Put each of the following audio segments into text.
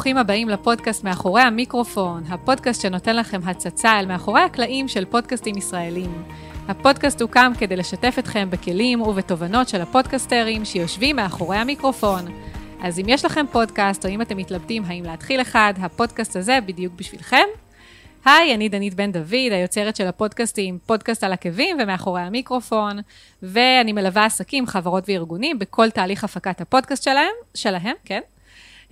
וברוכים הבאים לפודקאסט מאחורי המיקרופון, הפודקאסט שנותן לכם הצצה אל מאחורי הקלעים של פודקאסטים ישראלים. הפודקאסט הוקם כדי לשתף אתכם בכלים ובתובנות של הפודקסטרים שיושבים מאחורי המיקרופון. אז אם יש לכם פודקאסט, או אם אתם מתלבטים האם להתחיל אחד, הפודקאסט הזה בדיוק בשבילכם. היי, אני דנית בן דוד, היוצרת של הפודקאסטים פודקאסט על עקבים ומאחורי המיקרופון, ואני מלווה עסקים, חברות וארגונים בכל תהליך הפקת הפודקאסט שלהם, שלהם, כן.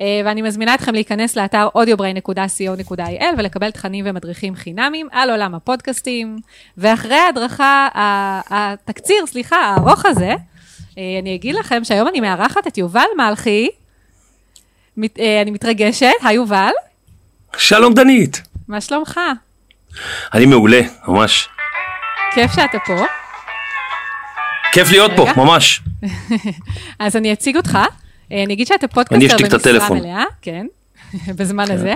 אה, ואני מזמינה אתכם להיכנס לאתר audiobrain.co.il ולקבל תכנים ומדריכים חינמים על עולם הפודקאסטים. ואחרי ההדרכה, התקציר, סליחה, הארוך הזה, אה, אני אגיד לכם שהיום אני מארחת את יובל מלכי. אה, אני מתרגשת, היי יובל. שלום דנית. מה שלומך? אני מעולה, ממש. כיף שאתה פה. כיף להיות פה, ממש. אז אני אציג אותך. אה, אני אגיד שאתה פודקאסטר במשרה מלאה, כן, בזמן כן. הזה.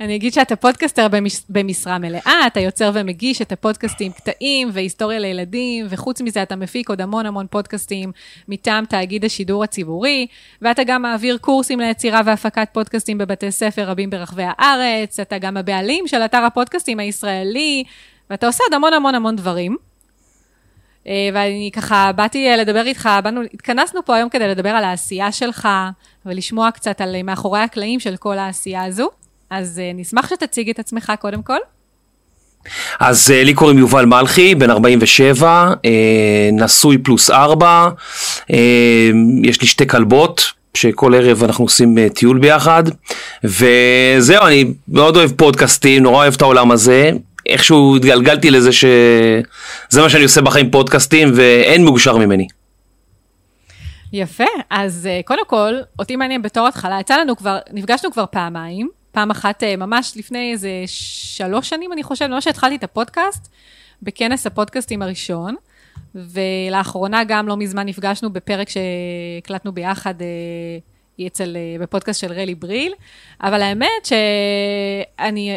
אני אגיד שאתה פודקאסטר במשרה מלאה, אתה יוצר ומגיש את הפודקאסטים קטעים והיסטוריה לילדים, וחוץ מזה אתה מפיק עוד המון המון פודקאסטים מטעם תאגיד השידור הציבורי, ואתה גם מעביר קורסים ליצירה והפקת פודקאסטים בבתי ספר רבים ברחבי הארץ, אתה גם הבעלים של אתר הפודקאסטים הישראלי, ואתה עושה עוד המון המון המון דברים. אה, ואני ככה באתי אה, לדבר איתך, באנו, התכנסנו פה היום כדי לדבר על העשייה שלך, ולשמוע קצת על אה, מאחורי הקלעים של כל העשייה הזו. אז נשמח שתציג את עצמך קודם כל. אז לי קוראים יובל מלכי, בן 47, נשוי פלוס 4, יש לי שתי כלבות, שכל ערב אנחנו עושים טיול ביחד, וזהו, אני מאוד אוהב פודקאסטים, נורא אוהב את העולם הזה, איכשהו התגלגלתי לזה שזה מה שאני עושה בחיים פודקאסטים ואין מאושר ממני. יפה, אז uh, קודם כל, אותי מעניין בתור התחלה, יצא לנו כבר, נפגשנו כבר פעמיים, פעם אחת uh, ממש לפני איזה שלוש שנים, אני חושבת, ממש שהתחלתי את הפודקאסט, בכנס הפודקאסטים הראשון, ולאחרונה גם לא מזמן נפגשנו בפרק שהקלטנו ביחד uh, אצל, אה, בפודקאסט של רלי בריל, אבל האמת שאני,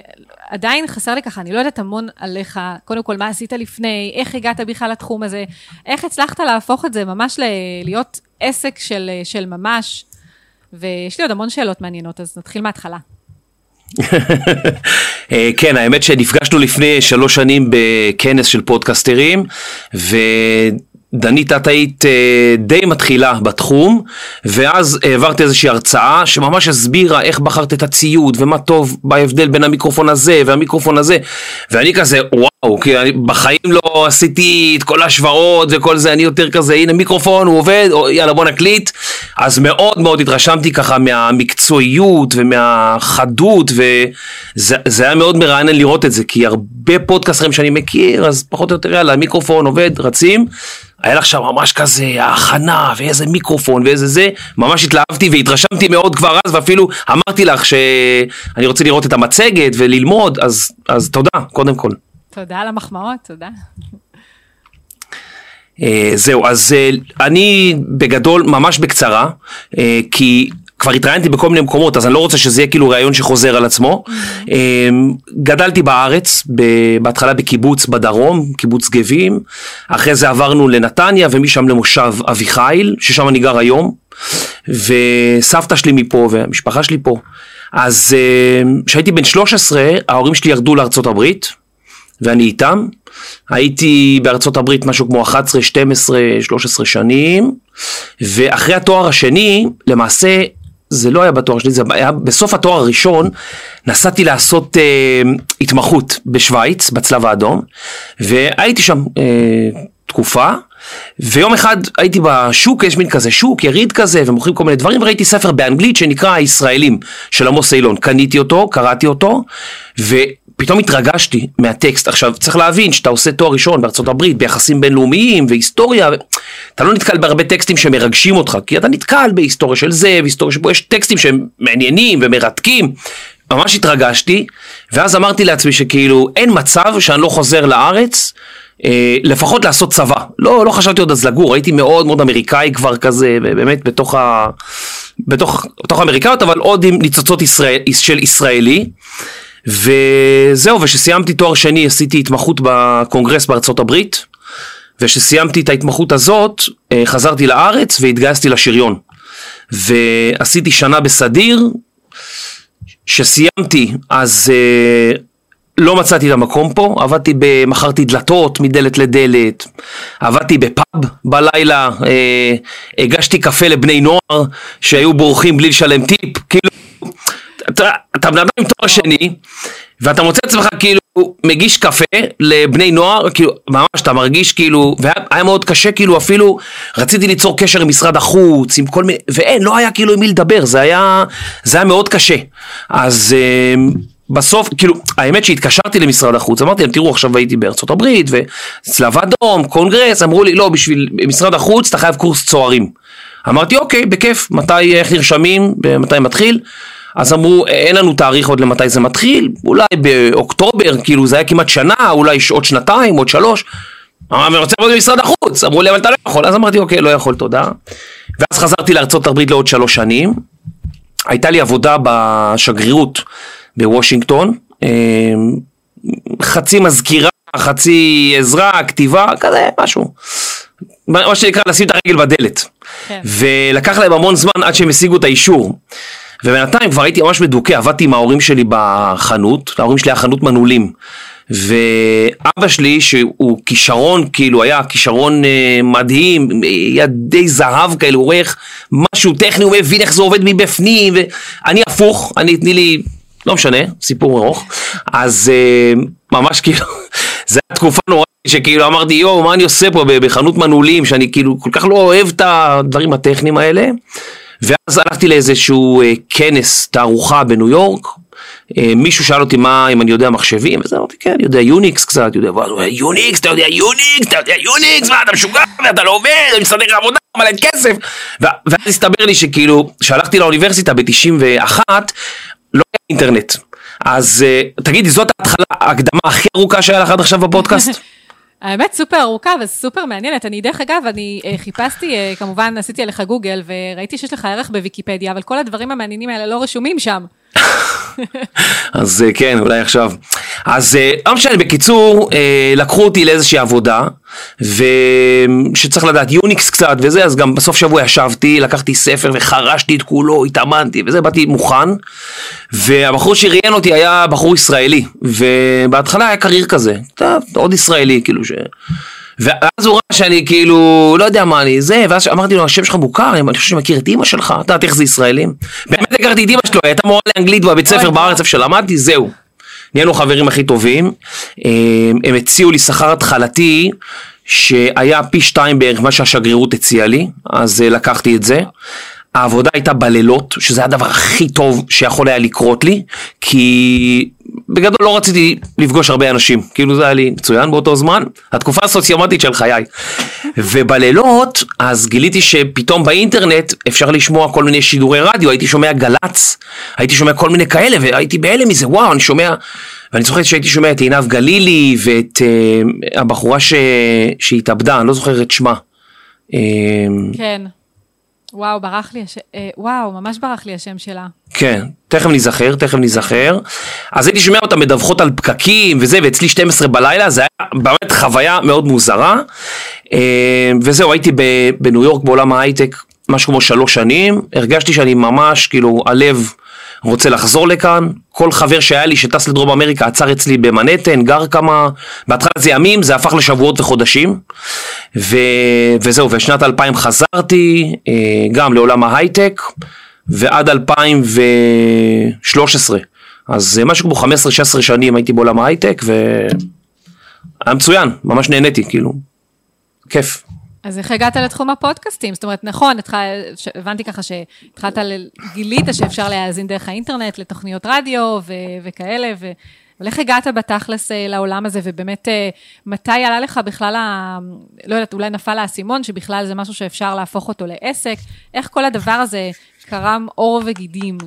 עדיין חסר לי ככה, אני לא יודעת המון עליך, קודם כל, מה עשית לפני, איך הגעת בכלל לתחום הזה, איך הצלחת להפוך את זה ממש להיות עסק של, של ממש, ויש לי עוד המון שאלות מעניינות, אז נתחיל מההתחלה. אה, כן, האמת שנפגשנו לפני שלוש שנים בכנס של פודקסטרים, ו... דנית, את היית אה, די מתחילה בתחום, ואז העברתי איזושהי הרצאה שממש הסבירה איך בחרת את הציוד, ומה טוב בהבדל בין המיקרופון הזה והמיקרופון הזה, ואני כזה, וואו, כי אני בחיים לא עשיתי את כל ההשוואות וכל זה, אני יותר כזה, הנה מיקרופון, הוא עובד, יאללה בוא נקליט, אז מאוד מאוד התרשמתי ככה מהמקצועיות ומהחדות, וזה היה מאוד מרענן לראות את זה, כי הרבה פודקאסטרים שאני מכיר, אז פחות או יותר יאללה, המיקרופון עובד, רצים. היה לך שם ממש כזה הכנה ואיזה מיקרופון ואיזה זה, ממש התלהבתי והתרשמתי מאוד כבר אז ואפילו אמרתי לך שאני רוצה לראות את המצגת וללמוד, אז, אז תודה, קודם כל. תודה על המחמאות, תודה. Uh, זהו, אז uh, אני בגדול, ממש בקצרה, uh, כי כבר התראיינתי בכל מיני מקומות, אז אני לא רוצה שזה יהיה כאילו ראיון שחוזר על עצמו. Mm-hmm. גדלתי בארץ, בהתחלה בקיבוץ בדרום, קיבוץ גבים, אחרי זה עברנו לנתניה ומשם למושב אביחיל, ששם אני גר היום, וסבתא שלי מפה והמשפחה שלי פה. אז אמ, כשהייתי בן 13, ההורים שלי ירדו לארצות הברית, ואני איתם. הייתי בארצות הברית משהו כמו 11, 12, 13 שנים, ואחרי התואר השני, למעשה זה לא היה בתואר שלי, זה היה בסוף התואר הראשון, נסעתי לעשות אה, התמחות בשוויץ, בצלב האדום, והייתי שם אה, תקופה, ויום אחד הייתי בשוק, יש מין כזה שוק, יריד כזה, ומוכרים כל מיני דברים, וראיתי ספר באנגלית שנקרא הישראלים של עמוס אילון. קניתי אותו, קראתי אותו, ו... פתאום התרגשתי מהטקסט. עכשיו, צריך להבין שאתה עושה תואר ראשון בארצות הברית, ביחסים בינלאומיים והיסטוריה, אתה לא נתקל בהרבה טקסטים שמרגשים אותך, כי אתה נתקל בהיסטוריה של זה, והיסטוריה שבו יש טקסטים שהם מעניינים ומרתקים. ממש התרגשתי, ואז אמרתי לעצמי שכאילו אין מצב שאני לא חוזר לארץ, אה, לפחות לעשות צבא. לא, לא חשבתי עוד אז לגור, הייתי מאוד מאוד אמריקאי כבר כזה, באמת בתוך, ה, בתוך, בתוך האמריקאיות, אבל עוד עם ניצוצות ישראל, של ישראלי. וזהו, וכשסיימתי תואר שני עשיתי התמחות בקונגרס בארצות הברית, וכשסיימתי את ההתמחות הזאת, אה, חזרתי לארץ והתגייסתי לשריון. ועשיתי שנה בסדיר, כשסיימתי, אז אה, לא מצאתי את המקום פה, עבדתי, ב... מכרתי דלתות מדלת לדלת, עבדתי בפאב בלילה, אה, הגשתי קפה לבני נוער שהיו בורחים בלי לשלם טיפ, כאילו, אתה, בן אדם עם תואר שני, ואתה מוצא עצמך כאילו מגיש קפה לבני נוער, כאילו, ממש אתה מרגיש כאילו, והיה מאוד קשה כאילו אפילו, רציתי ליצור קשר עם משרד החוץ, עם כל מיני, ואין, לא היה כאילו עם מי לדבר, זה היה, זה היה מאוד קשה. אז... אה, בסוף, כאילו, האמת שהתקשרתי למשרד החוץ, אמרתי להם, תראו, עכשיו הייתי בארצות הברית, וצלב אדום, קונגרס, אמרו לי, לא, בשביל משרד החוץ אתה חייב קורס צוערים. אמרתי, אוקיי, בכיף, מתי, איך נרשמים, מתי מתחיל? אז אמרו, אין לנו תאריך עוד למתי זה מתחיל, אולי באוקטובר, כאילו זה היה כמעט שנה, אולי עוד שנתיים, עוד שלוש. אמרתי, אני רוצה לעבוד במשרד החוץ, אמרו לי, אבל אתה לא יכול, אז אמרתי, אוקיי, לא יכול, תודה. ואז חזרתי לארצות הברית לעוד שלוש שנים. הייתה לי עבודה בשגרירות בוושינגטון, אה, חצי מזכירה, חצי עזרה, כתיבה, כזה, משהו. מה שנקרא לשים את הרגל בדלת. כן. ולקח להם המון זמן עד שהם השיגו את האישור. ובינתיים כבר הייתי ממש מדוכא, עבדתי עם ההורים שלי בחנות, ההורים שלי היה חנות מנעולים. ואבא שלי שהוא כישרון כאילו היה כישרון אה, מדהים ידי זהב כאלה הוא רואה איך משהו טכני הוא מבין איך זה עובד מבפנים ואני הפוך אני תני לי לא משנה סיפור ארוך אז אה, ממש כאילו זה היה תקופה נורא שכאילו אמרתי יואו מה אני עושה פה בחנות מנעולים שאני כאילו כל כך לא אוהב את הדברים הטכניים האלה ואז הלכתי לאיזשהו אה, כנס תערוכה בניו יורק, אה, מישהו שאל אותי מה אם אני יודע מחשבים, וזה אמרתי כן, יודע Unix קצת, יודע, Unix, אתה יודע Unix, אתה יודע Unix, מה אתה משוגע, ואתה לא עובד, אני מסדר עבודה, מלא כסף, ואז הסתבר לי שכאילו, כשהלכתי לאוניברסיטה ב-91, לא היה אינטרנט. אז אה, תגידי, זאת ההתחלה, ההקדמה הכי ארוכה שהיה לך עד עכשיו בפודקאסט? האמת סופר ארוכה וסופר מעניינת. אני, דרך אגב, אני אה, חיפשתי, אה, כמובן עשיתי עליך גוגל, וראיתי שיש לך ערך בוויקיפדיה, אבל כל הדברים המעניינים האלה לא רשומים שם. אז אה, כן, אולי עכשיו. אז אה, לא משנה, בקיצור, אה, לקחו אותי לאיזושהי עבודה, ושצריך לדעת יוניקס קצת וזה, אז גם בסוף שבוע ישבתי, לקחתי ספר וחרשתי את כולו, התאמנתי וזה, באתי מוכן, והבחור שראיין אותי היה בחור ישראלי, ובהתחלה היה קריר כזה, עוד ישראלי, כאילו ש... ואז הוא ראה שאני כאילו, לא יודע מה אני, זה, ואז אמרתי לו, השם שלך מוכר, אני חושב שמכיר את אימא שלך, אתה יודעת איך זה ישראלים? באמת הכרתי את אימא שלו, הייתה מורה לאנגלית בבית ספר בארץ איפה שלמדתי, זהו. נהיינו חברים הכי טובים, אה, הם הציעו לי שכר התחלתי שהיה פי שתיים בערך מה שהשגרירות הציעה לי, אז אה, לקחתי את זה. העבודה הייתה בלילות, שזה הדבר הכי טוב שיכול היה לקרות לי, כי בגדול לא רציתי לפגוש הרבה אנשים, כאילו זה היה לי מצוין באותו זמן, התקופה הסוציומטית של חיי. ובלילות, אז גיליתי שפתאום באינטרנט אפשר לשמוע כל מיני שידורי רדיו, הייתי שומע גל"צ, הייתי שומע כל מיני כאלה, והייתי בהלם מזה, וואו, אני שומע, ואני זוכר שהייתי שומע את עינב גלילי ואת uh, הבחורה ש... שהתאבדה, אני לא זוכר את שמה. Uh, כן. וואו, ברח לי, הש... אה, וואו, ממש ברח לי השם שלה. כן, תכף נזכר, תכף נזכר. אז הייתי שומע אותה מדווחות על פקקים וזה, ואצלי 12 בלילה, זה היה באמת חוויה מאוד מוזרה. אה, וזהו, הייתי בניו יורק בעולם ההייטק משהו כמו שלוש שנים, הרגשתי שאני ממש, כאילו, הלב רוצה לחזור לכאן. כל חבר שהיה לי שטס לדרום אמריקה עצר אצלי במנהטן, גר כמה, בהתחלה זה ימים, זה הפך לשבועות וחודשים. ו... וזהו, ושנת 2000 חזרתי, אה, גם לעולם ההייטק, ועד 2013. אז משהו כמו 15-16 שנים הייתי בעולם ההייטק, והיה מצוין, ממש נהניתי, כאילו, כיף. אז איך הגעת לתחום הפודקאסטים? זאת אומרת, נכון, הבנתי ככה שהתחלת, גילית שאפשר להאזין דרך האינטרנט לתוכניות רדיו ו- וכאלה, ו... אבל איך הגעת בתכלס אה, לעולם הזה, ובאמת, אה, מתי עלה לך בכלל, ה... לא יודעת, אולי נפל האסימון, שבכלל זה משהו שאפשר להפוך אותו לעסק? איך כל הדבר הזה קרם עור וגידים?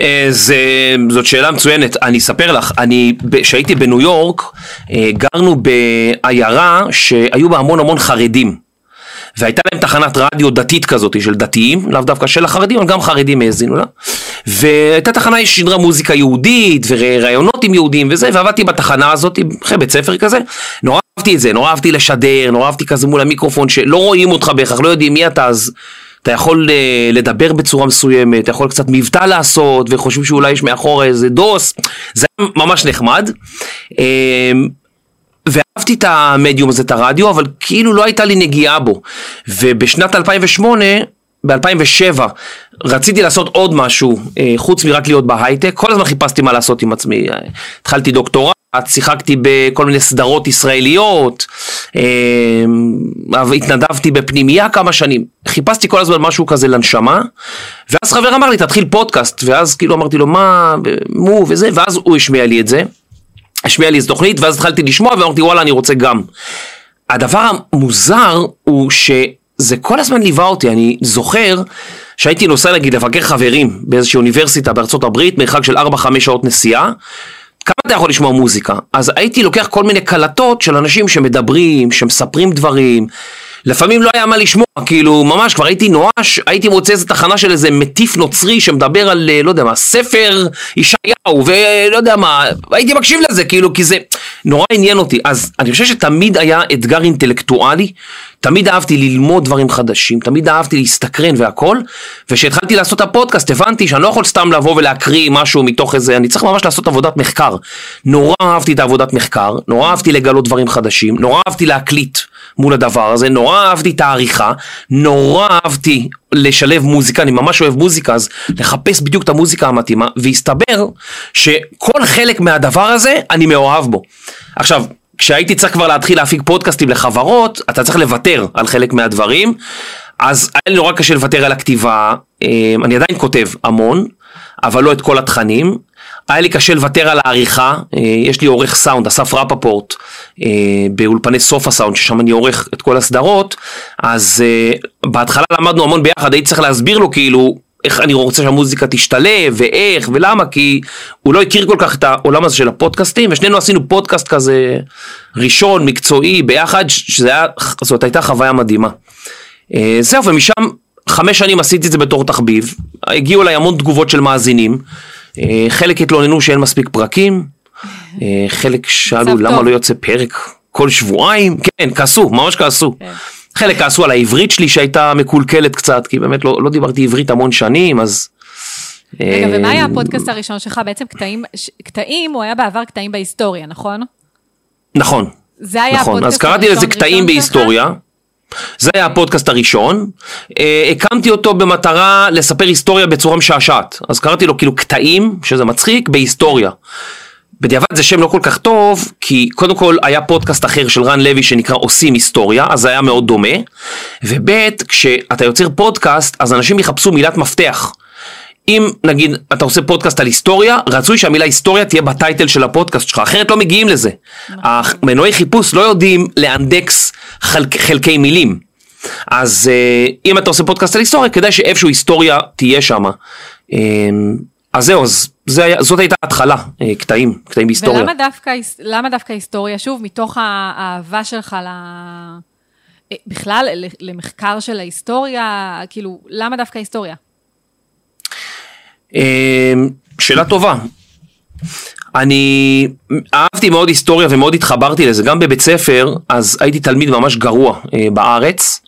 אה, זה, זאת שאלה מצוינת, אני אספר לך, אני, כשהייתי בניו יורק, אה, גרנו בעיירה שהיו בה המון המון חרדים. והייתה להם תחנת רדיו דתית כזאת של דתיים, לאו דווקא של החרדים, אבל גם חרדים האזינו לה. והייתה תחנה ששידרה מוזיקה יהודית וראיונות עם יהודים וזה, ועבדתי בתחנה הזאת אחרי בית ספר כזה. נורא אהבתי את זה, נורא אהבתי לשדר, נורא אהבתי כזה מול המיקרופון שלא רואים אותך בהכרח, לא יודעים מי אתה, אז אתה יכול אה, לדבר בצורה מסוימת, אתה יכול קצת מבטא לעשות, וחושבים שאולי יש מאחורה איזה דוס, זה היה ממש נחמד. אה, ואהבתי את המדיום הזה, את הרדיו, אבל כאילו לא הייתה לי נגיעה בו. ובשנת 2008, ב-2007, רציתי לעשות עוד משהו, אה, חוץ מרק להיות בהייטק, כל הזמן חיפשתי מה לעשות עם עצמי. התחלתי דוקטורט, שיחקתי בכל מיני סדרות ישראליות, אה, התנדבתי בפנימייה כמה שנים, חיפשתי כל הזמן משהו כזה לנשמה, ואז חבר אמר לי, תתחיל פודקאסט, ואז כאילו אמרתי לו, מה, מו וזה, ואז הוא השמיע לי את זה. השמיע לי איזה תוכנית, ואז התחלתי לשמוע ואמרתי וואלה אני רוצה גם. הדבר המוזר הוא שזה כל הזמן ליווה אותי, אני זוכר שהייתי נוסע נגיד לבקר חברים באיזושהי אוניברסיטה בארצות הברית, מרחק של 4-5 שעות נסיעה. כמה אתה יכול לשמוע מוזיקה? אז הייתי לוקח כל מיני קלטות של אנשים שמדברים, שמספרים דברים. לפעמים לא היה מה לשמוע, כאילו ממש כבר הייתי נואש, הייתי מוצא איזה תחנה של איזה מטיף נוצרי שמדבר על לא יודע מה, ספר ישעיהו ולא יודע מה, הייתי מקשיב לזה כאילו כי זה נורא עניין אותי, אז אני חושב שתמיד היה אתגר אינטלקטואלי, תמיד אהבתי ללמוד דברים חדשים, תמיד אהבתי להסתקרן והכל, וכשהתחלתי לעשות את הפודקאסט הבנתי שאני לא יכול סתם לבוא ולהקריא משהו מתוך איזה, אני צריך ממש לעשות עבודת מחקר. נורא אהבתי את העבודת מחקר, נורא אהבתי לגלות דברים חדשים, נורא אהבתי להקליט מול הדבר הזה, נורא אהבתי את העריכה, נורא אהבתי לשלב מוזיקה, אני ממש אוהב מוזיקה, אז לחפש בדיוק את המוזיקה המתאימה, והסתבר שכל חלק מהדבר הזה אני מאוהב בו. עכשיו, כשהייתי צריך כבר להתחיל להפיק פודקאסטים לחברות, אתה צריך לוותר על חלק מהדברים, אז היה לי נורא קשה לוותר על הכתיבה, אמ, אני עדיין כותב המון, אבל לא את כל התכנים. היה לי קשה לוותר על העריכה, אה, יש לי עורך סאונד, אסף רפפורט, אה, באולפני סוף הסאונד, ששם אני עורך את כל הסדרות, אז אה, בהתחלה למדנו המון ביחד, הייתי צריך להסביר לו כאילו איך אני רוצה שהמוזיקה תשתלב, ואיך, ולמה, כי הוא לא הכיר כל כך את העולם הזה של הפודקאסטים, ושנינו עשינו פודקאסט כזה ראשון, מקצועי, ביחד, שזאת הייתה חוויה מדהימה. זהו, ומשם חמש שנים עשיתי את זה בתור תחביב, הגיעו אליי המון תגובות של מאזינים, חלק התלוננו שאין מספיק פרקים, אה, חלק שאלו למה לא יוצא פרק כל שבועיים, כן, כעסו, ממש כעסו. כן. חלק כעסו על העברית שלי שהייתה מקולקלת קצת, כי באמת לא, לא דיברתי עברית המון שנים, אז... רגע, אה, ומה היה הפודקאסט הראשון שלך? בעצם קטעים, קטעים, הוא היה בעבר קטעים בהיסטוריה, נכון? נכון. זה היה נכון, אז קראתי לזה קטעים בהיסטוריה. זה היה הפודקאסט הראשון, אה, הקמתי אותו במטרה לספר היסטוריה בצורה משעשעת, אז קראתי לו כאילו קטעים, שזה מצחיק, בהיסטוריה. בדיעבד זה שם לא כל כך טוב, כי קודם כל היה פודקאסט אחר של רן לוי שנקרא עושים היסטוריה, אז זה היה מאוד דומה, וב' כשאתה יוצר פודקאסט, אז אנשים יחפשו מילת מפתח. אם נגיד אתה עושה פודקאסט על היסטוריה, רצוי שהמילה היסטוריה תהיה בטייטל של הפודקאסט שלך, אחרת לא מגיעים לזה. המנועי חיפוש לא יודעים לאנדקס חלק, חלקי מילים. אז uh, אם אתה עושה פודקאסט על היסטוריה, כדאי שאיפשהו היסטוריה תהיה שם. Uh, אז זהו, אז זה, זאת הייתה התחלה, uh, קטעים, קטעים בהיסטוריה. ולמה דווקא, למה דווקא היסטוריה? שוב, מתוך האהבה שלך ל... בכלל, למחקר של ההיסטוריה, כאילו, למה דווקא היסטוריה? אמ, שאלה טובה. אני אהבתי מאוד היסטוריה ומאוד התחברתי לזה, גם בבית ספר, אז הייתי תלמיד ממש גרוע אה, בארץ,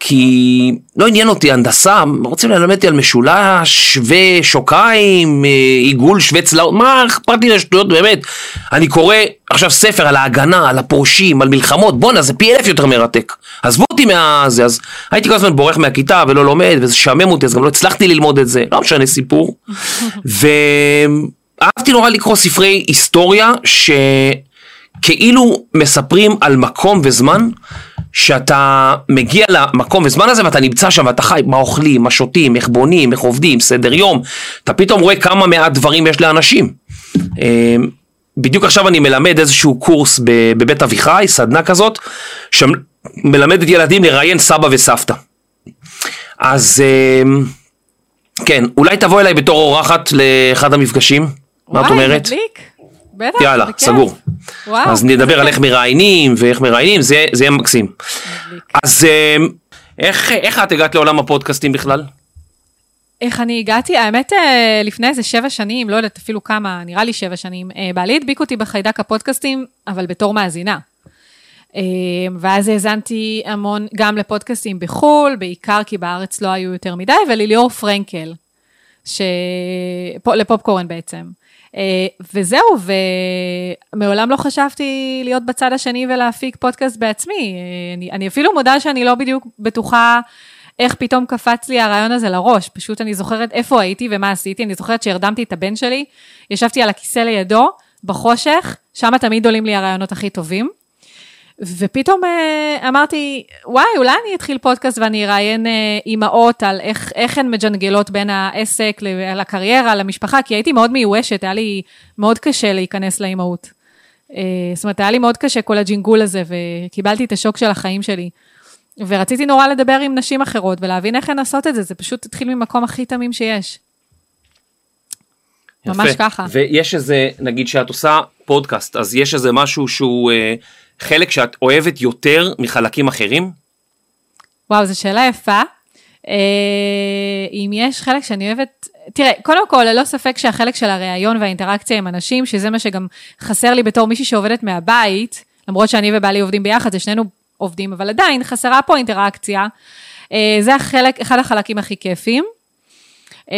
כי לא עניין אותי הנדסה, רוצים ללמד אותי על משולש, שווה שוקיים, אה, עיגול שווה צלעות, מה אכפת לי לשטויות באמת? אני קורא עכשיו ספר על ההגנה, על הפורשים, על מלחמות, בואנה זה פי אלף יותר מרתק. עזבו אותי מהזה, אז הייתי כל הזמן בורח מהכיתה ולא לומד, וזה שעמם אותי, אז גם לא הצלחתי ללמוד את זה, לא משנה סיפור. ואהבתי נורא לקרוא ספרי היסטוריה, שכאילו מספרים על מקום וזמן. שאתה מגיע למקום וזמן הזה ואתה נמצא שם ואתה חי, מה אוכלים, מה שותים, איך בונים, איך עובדים, סדר יום, אתה פתאום רואה כמה מעט דברים יש לאנשים. אמ, בדיוק עכשיו אני מלמד איזשהו קורס בבית אביחי, סדנה כזאת, שמלמדת ילדים לראיין סבא וסבתא. אז אמ, כן, אולי תבוא אליי בתור אורחת לאחד המפגשים, מה את אומרת? וואי, מדליק. בטח, יאללה, בכיף. סגור. וואו. אז נדבר על איך מראיינים ואיך מראיינים, זה, זה יהיה מקסים. אז אמ, איך, איך את הגעת לעולם הפודקאסטים בכלל? איך אני הגעתי? האמת, אה, לפני איזה שבע שנים, לא יודעת אפילו כמה, נראה לי שבע שנים, אה, בעלי הדביק אותי בחיידק הפודקאסטים, אבל בתור מאזינה. אה, ואז האזנתי המון גם לפודקאסטים בחו"ל, בעיקר כי בארץ לא היו יותר מדי, ולליאור פרנקל, ש... לפופקורן בעצם. אה, וזהו, ומעולם לא חשבתי להיות בצד השני ולהפיק פודקאסט בעצמי. אה, אני, אני אפילו מודה שאני לא בדיוק בטוחה איך פתאום קפץ לי הרעיון הזה לראש. פשוט אני זוכרת איפה הייתי ומה עשיתי. אני זוכרת שהרדמתי את הבן שלי, ישבתי על הכיסא לידו, בחושך, שם תמיד עולים לי הרעיונות הכי טובים. ופתאום אה, אמרתי, וואי, אולי אני אתחיל פודקאסט ואני אראיין אה, אימהות על איך, איך הן מג'נגלות בין העסק לקריירה, למשפחה, כי הייתי מאוד מיואשת, היה לי מאוד קשה להיכנס לאימהות. אה, זאת אומרת, היה לי מאוד קשה כל הג'ינגול הזה, וקיבלתי את השוק של החיים שלי. ורציתי נורא לדבר עם נשים אחרות ולהבין איך הן עושות את זה, זה פשוט התחיל ממקום הכי תמים שיש. יפה. ממש ככה. ויש איזה, נגיד שאת עושה פודקאסט, אז יש איזה משהו שהוא... אה... חלק שאת אוהבת יותר מחלקים אחרים? וואו, זו שאלה יפה. אה, אם יש חלק שאני אוהבת, תראה, קודם כל, ללא ספק שהחלק של הראיון והאינטראקציה עם אנשים, שזה מה שגם חסר לי בתור מישהי שעובדת מהבית, למרות שאני ובעלי עובדים ביחד, זה שנינו עובדים, אבל עדיין חסרה פה אינטראקציה. אה, זה החלק, אחד החלקים הכי כיפים. אה,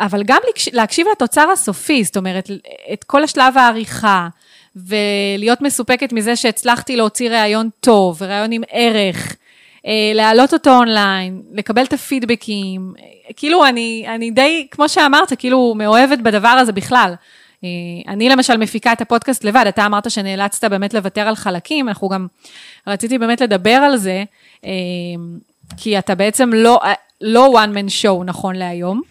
אבל גם להקשיב לתוצר הסופי, זאת אומרת, את כל השלב העריכה, ולהיות מסופקת מזה שהצלחתי להוציא ראיון טוב, וראיון עם ערך, אה, להעלות אותו אונליין, לקבל את הפידבקים, כאילו אני, אני די, כמו שאמרת, כאילו מאוהבת בדבר הזה בכלל. אה, אני למשל מפיקה את הפודקאסט לבד, אתה אמרת שנאלצת באמת לוותר על חלקים, אנחנו גם, רציתי באמת לדבר על זה, אה, כי אתה בעצם לא, לא one man show נכון להיום.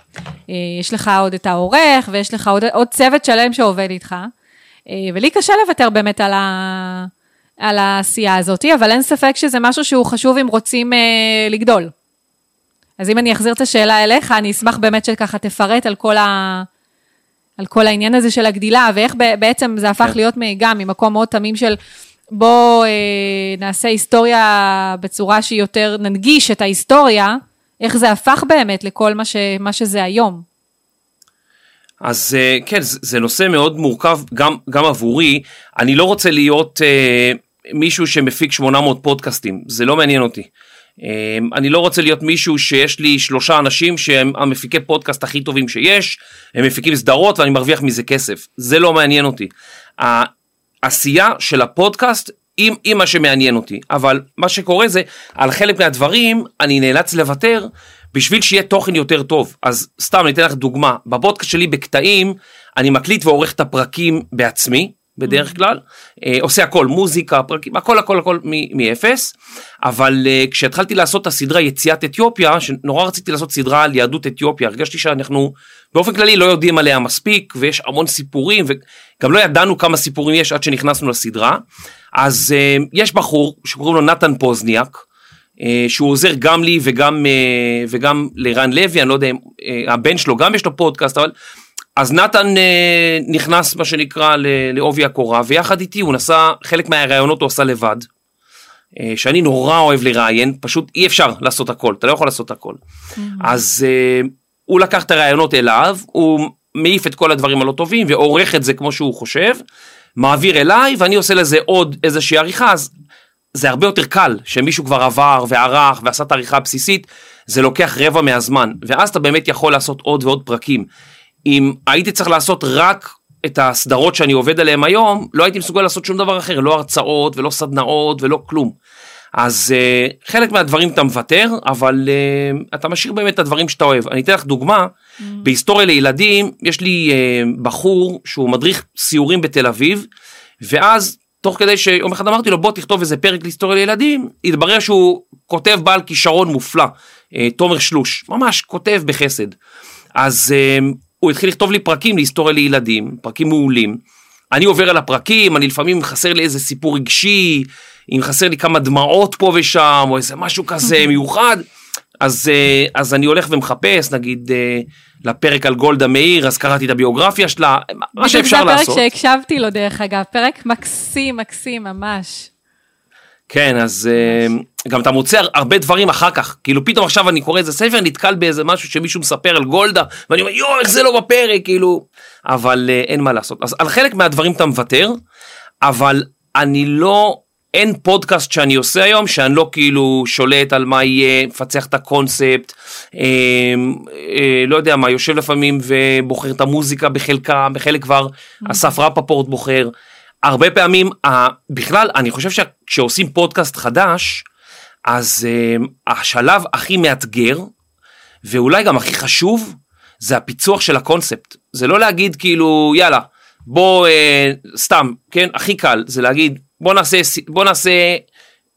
יש לך עוד את העורך, ויש לך עוד, עוד צוות שלם שעובד איתך. אה, ולי קשה לוותר באמת על, ה... על העשייה הזאת, אבל אין ספק שזה משהו שהוא חשוב אם רוצים אה, לגדול. אז אם אני אחזיר את השאלה אליך, אני אשמח באמת שככה תפרט על כל, ה... על כל העניין הזה של הגדילה, ואיך בעצם זה הפך כן. להיות גם ממקום מאוד תמים של בוא אה, נעשה היסטוריה בצורה שהיא יותר, ננגיש את ההיסטוריה, איך זה הפך באמת לכל מה, ש... מה שזה היום. אז אה, כן, זה נושא מאוד מורכב גם, גם עבורי. אני לא רוצה להיות אה, מישהו שמפיק 800 פודקאסטים, זה לא מעניין אותי. אה, אני לא רוצה להיות מישהו שיש לי שלושה אנשים שהם המפיקי פודקאסט הכי טובים שיש, הם מפיקים סדרות ואני מרוויח מזה כסף. זה לא מעניין אותי. העשייה של הפודקאסט היא מה שמעניין אותי, אבל מה שקורה זה, על חלק מהדברים אני נאלץ לוותר. בשביל שיהיה תוכן יותר טוב. אז סתם אני אתן לך דוגמה, בפודקאסט שלי בקטעים, אני מקליט ועורך את הפרקים בעצמי, בדרך כלל, אה, עושה הכל, מוזיקה, פרקים, הכל הכל הכל מאפס, אבל אה, כשהתחלתי לעשות את הסדרה יציאת אתיופיה, שנורא רציתי לעשות סדרה על יהדות אתיופיה, הרגשתי שאנחנו באופן כללי לא יודעים עליה מספיק, ויש המון סיפורים, וגם לא ידענו כמה סיפורים יש עד שנכנסנו לסדרה, אז אה, יש בחור שקוראים לו נתן פוזניאק, אה, שהוא עוזר גם לי וגם, אה, וגם לרן לוי, אני לא יודע אה, הבן שלו גם יש לו פודקאסט, אבל... אז נתן נכנס מה שנקרא לעובי הקורה, ויחד איתי הוא נסע, חלק מהראיונות הוא עשה לבד, שאני נורא אוהב לראיין, פשוט אי אפשר לעשות הכל, אתה לא יכול לעשות הכל. Mm-hmm. אז הוא לקח את הראיונות אליו, הוא מעיף את כל הדברים הלא טובים ועורך את זה כמו שהוא חושב, מעביר אליי ואני עושה לזה עוד איזושהי עריכה, אז זה הרבה יותר קל שמישהו כבר עבר וערך ועשה את העריכה הבסיסית, זה לוקח רבע מהזמן, ואז אתה באמת יכול לעשות עוד ועוד פרקים. אם הייתי צריך לעשות רק את הסדרות שאני עובד עליהן היום, לא הייתי מסוגל לעשות שום דבר אחר, לא הרצאות ולא סדנאות ולא כלום. אז uh, חלק מהדברים אתה מוותר, אבל uh, אתה משאיר באמת את הדברים שאתה אוהב. אני אתן לך דוגמה, mm. בהיסטוריה לילדים, יש לי uh, בחור שהוא מדריך סיורים בתל אביב, ואז תוך כדי שיום אחד אמרתי לו בוא תכתוב איזה פרק להיסטוריה לילדים, התברר שהוא כותב בעל כישרון מופלא, אה, תומר שלוש, ממש כותב בחסד. אז אה, הוא התחיל לכתוב לי פרקים להיסטוריה לילדים, פרקים מעולים. אני עובר על הפרקים, אני לפעמים חסר לי איזה סיפור רגשי, אם חסר לי כמה דמעות פה ושם, או איזה משהו כזה מיוחד, אז, אה, אז אני הולך ומחפש, נגיד לפרק על גולדה מאיר, אז קראתי את הביוגרפיה שלה, מה שאפשר לעשות. זה פרק שהקשבתי לו דרך אגב, פרק מקסים, מקסים, ממש. כן, אז. אה, גם אתה מוצא הרבה דברים אחר כך, כאילו פתאום עכשיו אני קורא איזה ספר, נתקל באיזה משהו שמישהו מספר על גולדה, ואני אומר יואו, איך זה לא בפרק, כאילו, אבל אה, אין מה לעשות. אז על חלק מהדברים אתה מוותר, אבל אני לא אין פודקאסט שאני עושה היום שאני לא כאילו שולט על מה יהיה, מפצח את הקונספט, אה, אה, לא יודע מה, יושב לפעמים ובוחר את המוזיקה בחלקה, בחלק כבר אסף רפפורט בוחר. הרבה פעמים, אה, בכלל, אני חושב שכשעושים פודקאסט חדש, אז אה, השלב הכי מאתגר, ואולי גם הכי חשוב, זה הפיצוח של הקונספט. זה לא להגיד כאילו, יאללה, בוא, אה, סתם, כן, הכי קל, זה להגיד, בוא נעשה, בוא נעשה,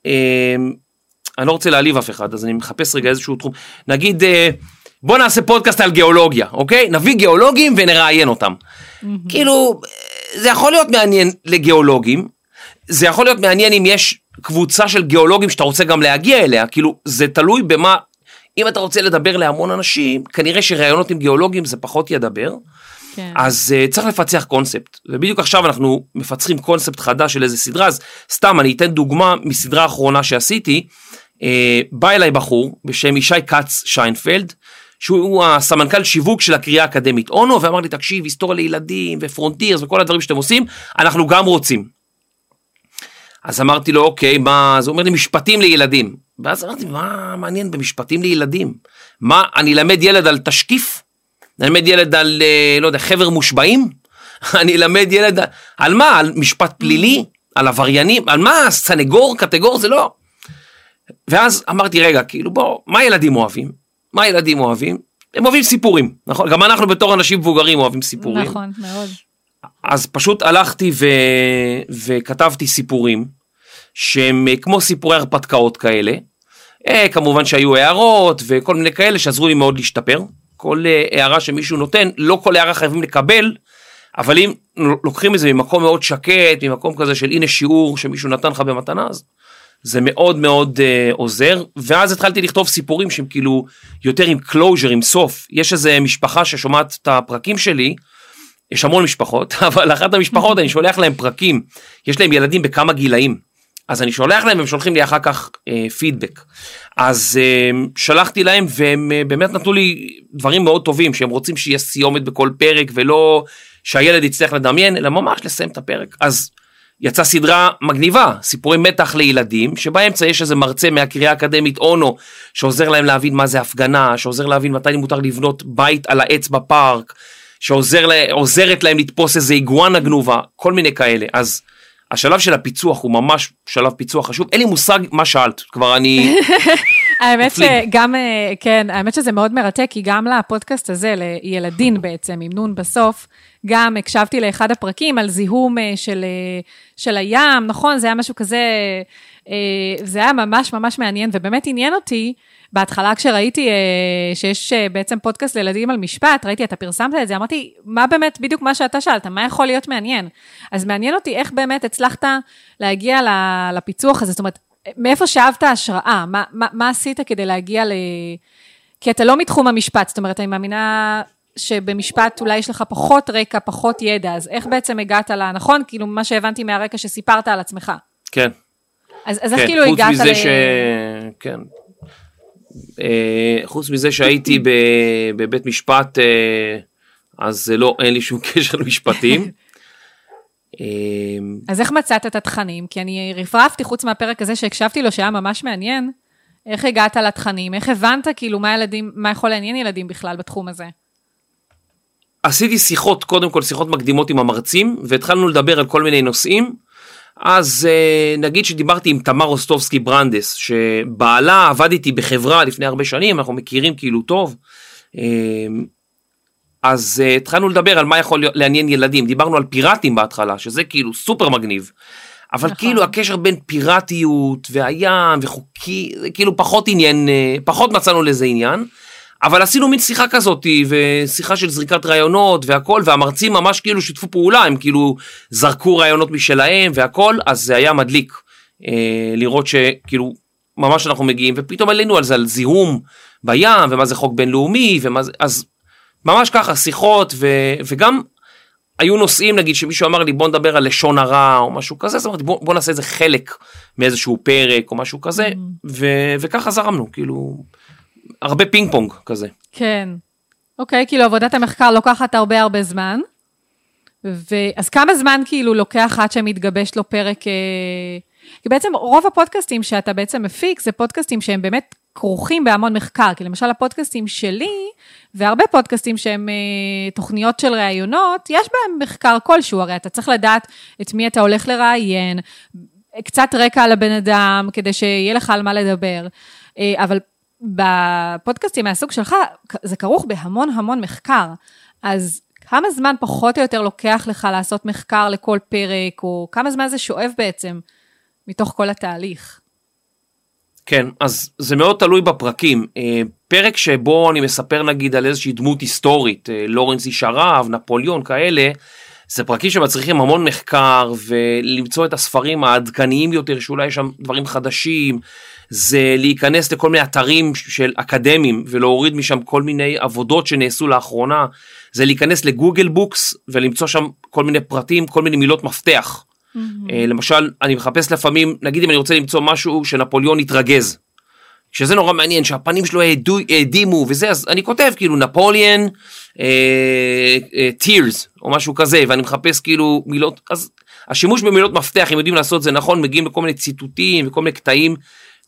אה, אני לא רוצה להעליב אף אחד, אז אני מחפש רגע איזשהו תחום, נגיד, אה, בוא נעשה פודקאסט על גיאולוגיה, אוקיי? נביא גיאולוגים ונראיין אותם. Mm-hmm. כאילו, זה יכול להיות מעניין לגיאולוגים, זה יכול להיות מעניין אם יש קבוצה של גיאולוגים שאתה רוצה גם להגיע אליה, כאילו, זה תלוי במה, אם אתה רוצה לדבר להמון אנשים, כנראה שראיונות עם גיאולוגים זה פחות ידבר. כן. אז uh, צריך לפצח קונספט, ובדיוק עכשיו אנחנו מפצחים קונספט חדש של איזה סדרה, אז סתם אני אתן דוגמה מסדרה האחרונה שעשיתי, uh, בא אליי בחור בשם ישי כץ שיינפלד, שהוא הסמנכ"ל שיווק של הקריאה האקדמית אונו, ואמר לי, תקשיב, היסטוריה לילדים ופרונטירס וכל הדברים שאתם עושים, אנחנו גם רוצים. אז אמרתי לו, אוקיי, מה, הוא אומר לי, משפטים לילדים. ואז אמרתי, מה מעניין במשפטים לילדים? מה, אני אלמד ילד על תשקיף? אני אלמד ילד על, אה, לא יודע, חבר מושבעים? אני אלמד ילד על, על מה? על משפט פלילי? על עבריינים? על מה? סנגור? קטגור? זה לא. ואז אמרתי, רגע, כאילו, בוא, מה ילדים אוהבים? מה ילדים אוהבים? הם אוהבים סיפורים, נכון? גם אנחנו בתור אנשים מבוגרים אוהבים סיפורים. נכון, מאוד. אז פשוט הלכתי ו... וכתבתי סיפורים שהם אה, כמו סיפורי הרפתקאות כאלה. אה, כמובן שהיו הערות וכל מיני כאלה שעזרו לי מאוד להשתפר. כל אה, הערה שמישהו נותן, לא כל הערה חייבים לקבל, אבל אם לוקחים את זה ממקום מאוד שקט, ממקום כזה של הנה שיעור שמישהו נתן לך במתנה, אז זה מאוד מאוד uh, עוזר, ואז התחלתי לכתוב סיפורים שהם כאילו יותר עם closure, עם סוף. יש איזה משפחה ששומעת את הפרקים שלי, יש המון משפחות, אבל אחת המשפחות אני שולח להם פרקים, יש להם ילדים בכמה גילאים. אז אני שולח להם, הם שולחים לי אחר כך אה, פידבק. אז אה, שלחתי להם והם אה, באמת נתנו לי דברים מאוד טובים, שהם רוצים שיהיה סיומת בכל פרק ולא שהילד יצטרך לדמיין, אלא ממש לסיים את הפרק. אז יצאה סדרה מגניבה, סיפורי מתח לילדים, שבאמצע יש איזה מרצה מהקריאה האקדמית אונו, שעוזר להם להבין מה זה הפגנה, שעוזר להבין מתי מותר לבנות בית על העץ בפארק, שעוזרת להם לתפוס איזה איגואנה גנובה, כל מיני כאלה. אז השלב של הפיצוח הוא ממש שלב פיצוח חשוב, אין לי מושג מה שאלת, כבר אני... האמת שגם, אה, כן, האמת שזה מאוד מרתק, כי גם לפודקאסט הזה, לילדין בעצם, עם נון בסוף, גם הקשבתי לאחד הפרקים על זיהום אה, של, אה, של הים, נכון? זה היה משהו כזה, זה היה ממש ממש מעניין, ובאמת עניין אותי, בהתחלה כשראיתי שיש בעצם פודקאסט לילדים על משפט, ראיתי, אתה פרסמת את זה, אמרתי, מה באמת בדיוק מה שאתה שאלת, מה יכול להיות מעניין? אז מעניין אותי איך באמת הצלחת להגיע לפיצוח הזה, זאת אומרת, מאיפה שאבת השראה? מה, מה, מה עשית כדי להגיע ל... כי אתה לא מתחום המשפט, זאת אומרת, אני מאמינה שבמשפט אולי יש לך פחות רקע, פחות ידע, אז איך בעצם הגעת ל... נכון? כאילו, מה שהבנתי מהרקע שסיפרת על עצמך. כן. אז, אז כן, איך כאילו הגעת ל... חוץ מזה ש... כן. אה, חוץ מזה שהייתי בבית משפט, אה, אז לא, אין לי שום קשר למשפטים. אמ, אז איך מצאת את התכנים? כי אני רפרפתי, חוץ מהפרק הזה שהקשבתי לו, שהיה ממש מעניין, איך הגעת לתכנים? איך הבנת כאילו מה ילדים, מה יכול לעניין ילדים בכלל בתחום הזה? עשיתי שיחות, קודם כל שיחות מקדימות עם המרצים, והתחלנו לדבר על כל מיני נושאים. אז אה, נגיד שדיברתי עם תמר רוסטובסקי ברנדס, שבעלה עבד איתי בחברה לפני הרבה שנים, אנחנו מכירים כאילו טוב. אמ, אז uh, התחלנו לדבר על מה יכול לעניין ילדים, דיברנו על פיראטים בהתחלה, שזה כאילו סופר מגניב. אבל נכון. כאילו הקשר בין פיראטיות והים וחוקי, כאילו פחות עניין, uh, פחות מצאנו לזה עניין. אבל עשינו מין שיחה כזאת, ושיחה של זריקת רעיונות והכל, והמרצים ממש כאילו שיתפו פעולה, הם כאילו זרקו רעיונות משלהם והכל, אז זה היה מדליק. אה, לראות שכאילו ממש אנחנו מגיעים, ופתאום עלינו על זה, על זיהום בים, ומה זה חוק בינלאומי, ומה זה, אז ממש ככה, שיחות, ו, וגם היו נושאים, נגיד, שמישהו אמר לי, בוא נדבר על לשון הרע, או משהו כזה, אז אמרתי, בוא, בוא נעשה איזה חלק מאיזשהו פרק, או משהו כזה, mm. ו, וככה זרמנו, כאילו, הרבה פינג פונג כזה. כן. אוקיי, כאילו עבודת המחקר לוקחת הרבה הרבה זמן. ואז כמה זמן כאילו לוקח עד שמתגבש לו פרק, אה, כי בעצם רוב הפודקאסטים שאתה בעצם מפיק, זה פודקאסטים שהם באמת כרוכים בהמון מחקר, כי למשל הפודקאסטים שלי, והרבה פודקאסטים שהם אה, תוכניות של ראיונות, יש בהם מחקר כלשהו, הרי אתה צריך לדעת את מי אתה הולך לראיין, קצת רקע על הבן אדם, כדי שיהיה לך על מה לדבר. אה, אבל בפודקאסטים מהסוג שלך, זה כרוך בהמון המון מחקר. אז כמה זמן פחות או יותר לוקח לך לעשות מחקר לכל פרק, או כמה זמן זה שואב בעצם מתוך כל התהליך? כן, אז זה מאוד תלוי בפרקים. אה, פרק שבו אני מספר נגיד על איזושהי דמות היסטורית, אה, לורנס איש ערב, נפוליאון, כאלה, זה פרקים שמצריכים המון מחקר ולמצוא את הספרים העדכניים יותר, שאולי יש שם דברים חדשים, זה להיכנס לכל מיני אתרים של אקדמיים ולהוריד משם כל מיני עבודות שנעשו לאחרונה, זה להיכנס ל Google Books ולמצוא שם כל מיני פרטים, כל מיני מילות מפתח. Mm-hmm. למשל, אני מחפש לפעמים, נגיד אם אני רוצה למצוא משהו שנפוליאון התרגז, שזה נורא מעניין, שהפנים שלו העדימו וזה, אז אני כותב כאילו נפוליאן, טירס, אה, או משהו כזה, ואני מחפש כאילו מילות, אז השימוש במילות מפתח, אם יודעים לעשות זה נכון, מגיעים לכל מיני ציטוטים וכל מיני קטעים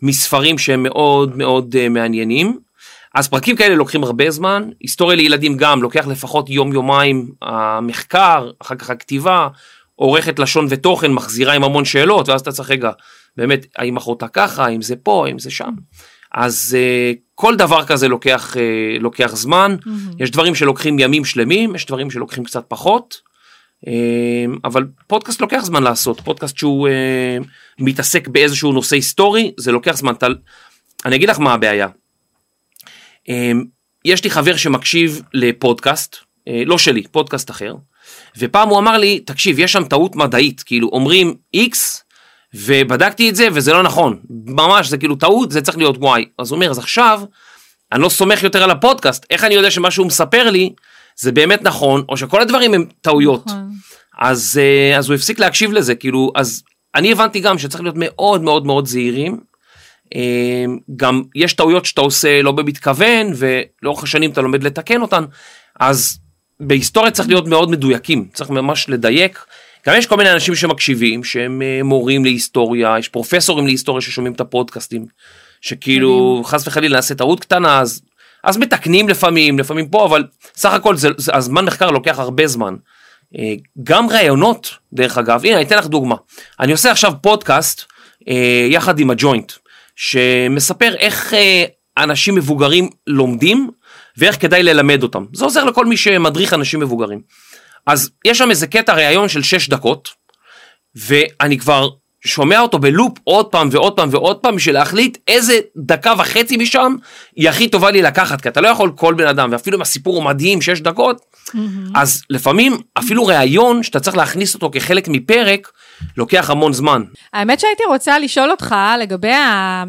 מספרים שהם מאוד מאוד uh, מעניינים. אז פרקים כאלה לוקחים הרבה זמן, היסטוריה לילדים גם לוקח לפחות יום יומיים המחקר, אחר כך הכתיבה, עורכת לשון ותוכן, מחזירה עם המון שאלות, ואז אתה צריך רגע, באמת, האם אחותה ככה, האם זה פה, האם זה שם. אז uh, כל דבר כזה לוקח, uh, לוקח זמן, mm-hmm. יש דברים שלוקחים ימים שלמים, יש דברים שלוקחים קצת פחות, אבל פודקאסט לוקח זמן לעשות, פודקאסט שהוא uh, מתעסק באיזשהו נושא היסטורי, זה לוקח זמן. תל... אני אגיד לך מה הבעיה. Uh, יש לי חבר שמקשיב לפודקאסט, uh, לא שלי, פודקאסט אחר, ופעם הוא אמר לי, תקשיב, יש שם טעות מדעית, כאילו אומרים X, ובדקתי את זה וזה לא נכון, ממש זה כאילו טעות, זה צריך להיות Y. אז הוא אומר, אז עכשיו, אני לא סומך יותר על הפודקאסט, איך אני יודע שמה שהוא מספר לי זה באמת נכון, או שכל הדברים הם טעויות. נכון. אז, אה, אז הוא הפסיק להקשיב לזה, כאילו, אז אני הבנתי גם שצריך להיות מאוד מאוד מאוד זהירים. אה, גם יש טעויות שאתה עושה לא במתכוון, ולאורך השנים אתה לומד לתקן אותן, אז בהיסטוריה צריך להיות מאוד מדויקים, צריך ממש לדייק. גם יש כל מיני אנשים שמקשיבים, שהם אה, מורים להיסטוריה, יש פרופסורים להיסטוריה ששומעים את הפודקאסטים, שכאילו חס וחלילה נעשה טעות קטנה, אז, אז מתקנים לפעמים, לפעמים פה, אבל סך הכל זה, זה, הזמן מחקר לוקח הרבה זמן. אה, גם ראיונות, דרך אגב, הנה אני אתן לך דוגמה, אני עושה עכשיו פודקאסט אה, יחד עם הג'וינט, שמספר איך אנשים מבוגרים לומדים ואיך כדאי ללמד אותם. זה עוזר לכל מי שמדריך אנשים מבוגרים. אז יש שם איזה קטע ראיון של 6 דקות, ואני כבר שומע אותו בלופ עוד פעם ועוד פעם ועוד פעם בשביל להחליט איזה דקה וחצי משם היא הכי טובה לי לקחת, כי אתה לא יכול כל בן אדם, ואפילו אם הסיפור הוא מדהים, 6 דקות, mm-hmm. אז לפעמים אפילו ראיון שאתה צריך להכניס אותו כחלק מפרק, לוקח המון זמן. האמת שהייתי רוצה לשאול אותך לגבי אה,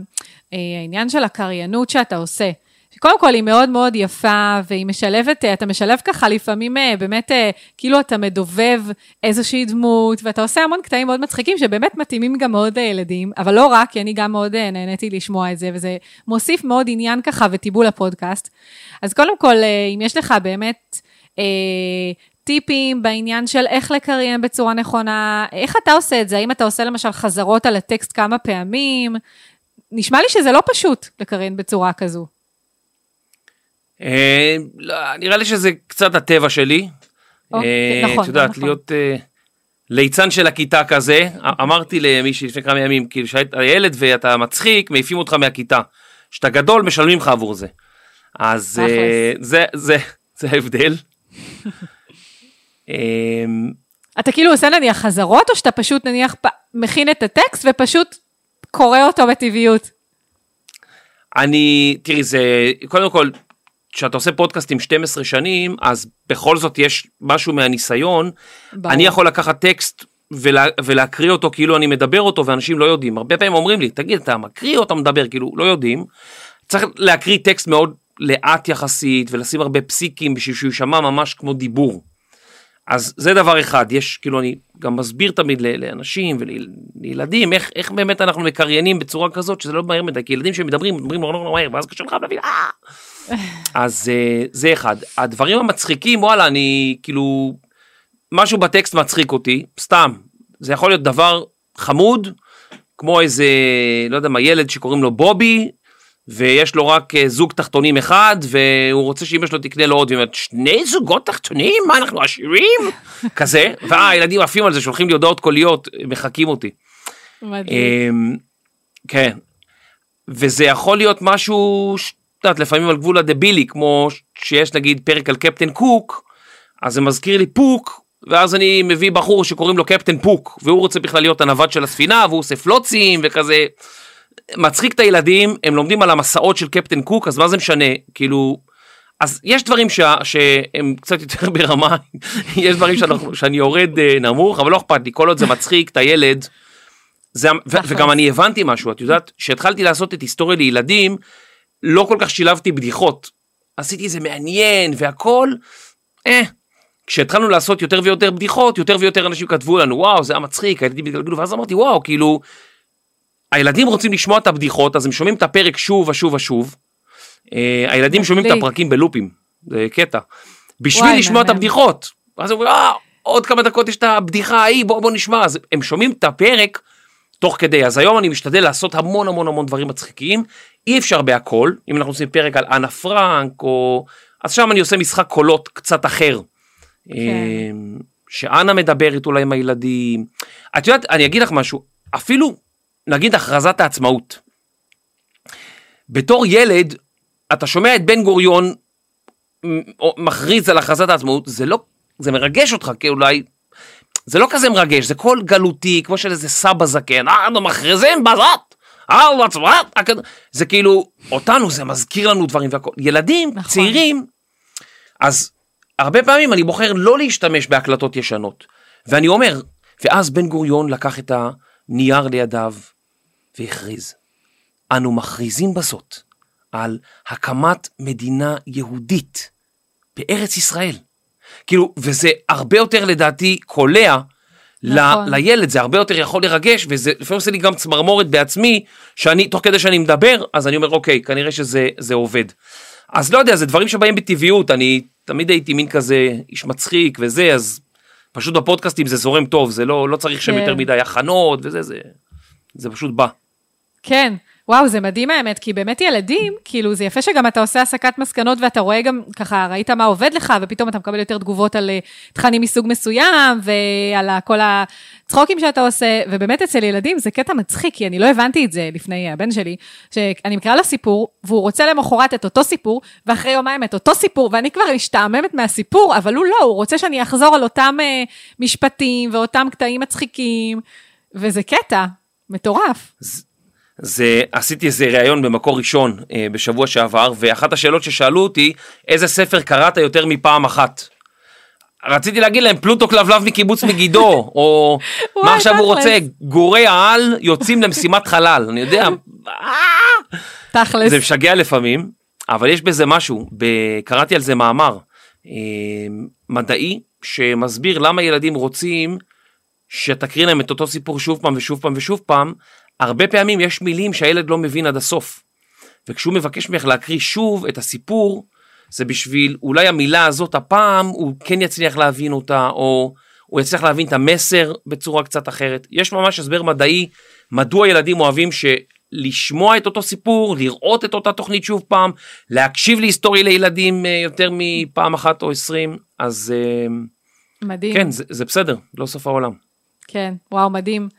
העניין של הקריינות שאתה עושה. שקודם כל היא מאוד מאוד יפה, והיא משלבת, אה, אתה משלב ככה לפעמים אה, באמת, אה, כאילו אתה מדובב איזושהי דמות, ואתה עושה המון קטעים מאוד מצחיקים, שבאמת מתאימים גם מאוד לילדים, אבל לא רק, כי אני גם מאוד נהניתי לשמוע את זה, וזה מוסיף מאוד עניין ככה וטיבול לפודקאסט. אז קודם כל, אם יש לך באמת... טיפים בעניין של איך לקריין בצורה נכונה, איך אתה עושה את זה? האם אתה עושה למשל חזרות על הטקסט כמה פעמים? נשמע לי שזה לא פשוט לקריין בצורה כזו. אה, לא, נראה לי שזה קצת הטבע שלי. אוקיי, אה, נכון, את יודעת, נכון. להיות אה, ליצן של הכיתה כזה, אמרתי למישהי לפני כמה ימים, כאילו שהיית ילד ואתה מצחיק, מעיפים אותך מהכיתה. כשאתה גדול משלמים לך עבור זה. אז זה, זה, זה ההבדל. אתה כאילו עושה נניח חזרות, או שאתה פשוט נניח מכין את הטקסט ופשוט קורא אותו בטבעיות? אני, תראי, זה, קודם כל, כשאתה עושה פודקאסט עם 12 שנים, אז בכל זאת יש משהו מהניסיון. ברור. אני יכול לקחת טקסט ולה, ולהקריא אותו כאילו אני מדבר אותו, ואנשים לא יודעים. הרבה פעמים אומרים לי, תגיד, אתה מקריא או אתה מדבר? כאילו, לא יודעים. צריך להקריא טקסט מאוד לאט יחסית, ולשים הרבה פסיקים בשביל שהוא יישמע ממש כמו דיבור. אז זה דבר אחד, יש, כאילו, אני גם מסביר תמיד לאנשים ולילדים, איך, איך באמת אנחנו מקריינים בצורה כזאת שזה לא מהר מדי, כי ילדים שמדברים, מדברים נורא נורא מהר, ואז קשה לך להבין, אה! אז uh, זה אחד. הדברים המצחיקים, וואלה, אני כאילו, משהו בטקסט מצחיק אותי, סתם. זה יכול להיות דבר חמוד, כמו איזה, לא יודע מה, ילד שקוראים לו בובי, ויש לו רק אה, זוג תחתונים אחד, והוא רוצה שאמא שלו תקנה לו עוד, והיא אומרת, שני זוגות תחתונים? מה, אנחנו עשירים? כזה, והילדים עפים על זה, שולחים לי הודעות קוליות, מחקים אותי. מדהים. אמ, כן, וזה יכול להיות משהו, את יודעת, לפעמים על גבול הדבילי, כמו שיש נגיד פרק על קפטן קוק, אז זה מזכיר לי פוק, ואז אני מביא בחור שקוראים לו קפטן פוק, והוא רוצה בכלל להיות הנווט של הספינה, והוא עושה פלוצים וכזה. מצחיק את הילדים, הם לומדים על המסעות של קפטן קוק, אז מה זה משנה? כאילו, אז יש דברים שה, שהם קצת יותר ברמה, יש דברים שאנחנו, שאני יורד אה, נמוך, אבל לא אכפת לי, כל עוד זה מצחיק את הילד. זה, ו, תכלס. וגם אני הבנתי משהו, את יודעת, כשהתחלתי לעשות את היסטוריה לילדים, לא כל כך שילבתי בדיחות. עשיתי זה מעניין והכל, אה. כשהתחלנו לעשות יותר ויותר בדיחות, יותר ויותר אנשים כתבו לנו, וואו, זה היה מצחיק, הילדים התגלגלו, ואז אמרתי, וואו, כאילו, הילדים רוצים לשמוע את הבדיחות, אז הם שומעים את הפרק שוב ושוב ושוב. אה, הילדים שומעים את. הפרקים בלופים, זה קטע. בשביל לשמוע את. הבדיחות. אז הם אומרים, אה, עוד כמה דקות יש את הבדיחה ההיא, בוא, בוא נשמע. אז הם שומעים את הפרק תוך כדי. אז היום אני משתדל לעשות המון המון המון דברים מצחיקים. אי אפשר בהכל, אם אנחנו עושים פרק על אנה פרנק, או... אז שם אני עושה משחק קולות קצת אחר. כן. אמ, שאנה מדברת אולי עם הילדים. את יודעת, אני אגיד לך משהו, אפילו נגיד הכרזת העצמאות. בתור ילד, אתה שומע את בן גוריון מכריז על הכרזת העצמאות, זה לא, זה מרגש אותך, כי אולי, זה לא כזה מרגש, זה קול גלותי, כמו של איזה סבא זקן, אנו מכריזים בזאת, על עצמאות, הכ- זה כאילו, אותנו זה מזכיר לנו דברים והכל, ילדים, נכון. צעירים, אז הרבה פעמים אני בוחר לא להשתמש בהקלטות ישנות, ואני אומר, ואז בן גוריון לקח את הנייר לידיו והכריז, אנו מכריזים בזאת על הקמת מדינה יהודית בארץ ישראל. כאילו, וזה הרבה יותר לדעתי קולע נכון. ל, לילד, זה הרבה יותר יכול לרגש, וזה לפעמים עושה לי גם צמרמורת בעצמי, שאני, תוך כדי שאני מדבר, אז אני אומר, אוקיי, כנראה שזה זה עובד. אז לא יודע, זה דברים שבאים בטבעיות, אני תמיד הייתי מין כזה איש מצחיק וזה, אז פשוט בפודקאסטים זה זורם טוב, זה לא, לא צריך שם כן. יותר מדי הכנות וזה, זה, זה פשוט בא. כן, וואו, זה מדהים האמת, כי באמת ילדים, כאילו, זה יפה שגם אתה עושה הסקת מסקנות ואתה רואה גם, ככה, ראית מה עובד לך, ופתאום אתה מקבל יותר תגובות על אה, תכנים מסוג מסוים, ועל כל הצחוקים שאתה עושה, ובאמת אצל ילדים זה קטע מצחיק, כי אני לא הבנתי את זה לפני הבן שלי, שאני מקריאה לו סיפור, והוא רוצה למחרת את אותו סיפור, ואחרי יומיים את אותו סיפור, ואני כבר משתעממת מהסיפור, אבל הוא לא, הוא רוצה שאני אחזור על אותם אה, משפטים ואותם קטעים מצחיקים, וזה קטע מטורף. זה עשיתי איזה ראיון במקור ראשון אה, בשבוע שעבר ואחת השאלות ששאלו אותי איזה ספר קראת יותר מפעם אחת. רציתי להגיד להם פלוטו כלבלב מקיבוץ מגידו או מה עכשיו הוא. רוצה גורי העל יוצאים למשימת חלל אני יודע תכלס. זה משגע לפעמים אבל יש בזה משהו ב- קראתי על זה מאמר אה, מדעי שמסביר למה ילדים רוצים שתקריא להם את אותו סיפור שוב פעם ושוב פעם ושוב פעם, הרבה פעמים יש מילים שהילד לא מבין עד הסוף. וכשהוא מבקש ממך להקריא שוב את הסיפור, זה בשביל אולי המילה הזאת הפעם הוא כן יצליח להבין אותה, או הוא יצליח להבין את המסר בצורה קצת אחרת. יש ממש הסבר מדעי מדוע ילדים אוהבים לשמוע את אותו סיפור, לראות את אותה תוכנית שוב פעם, להקשיב להיסטוריה לילדים אה, יותר מפעם אחת או עשרים, אז אה, מדהים. כן, זה, זה בסדר, לא סוף העולם. כן, וואו, מדהים.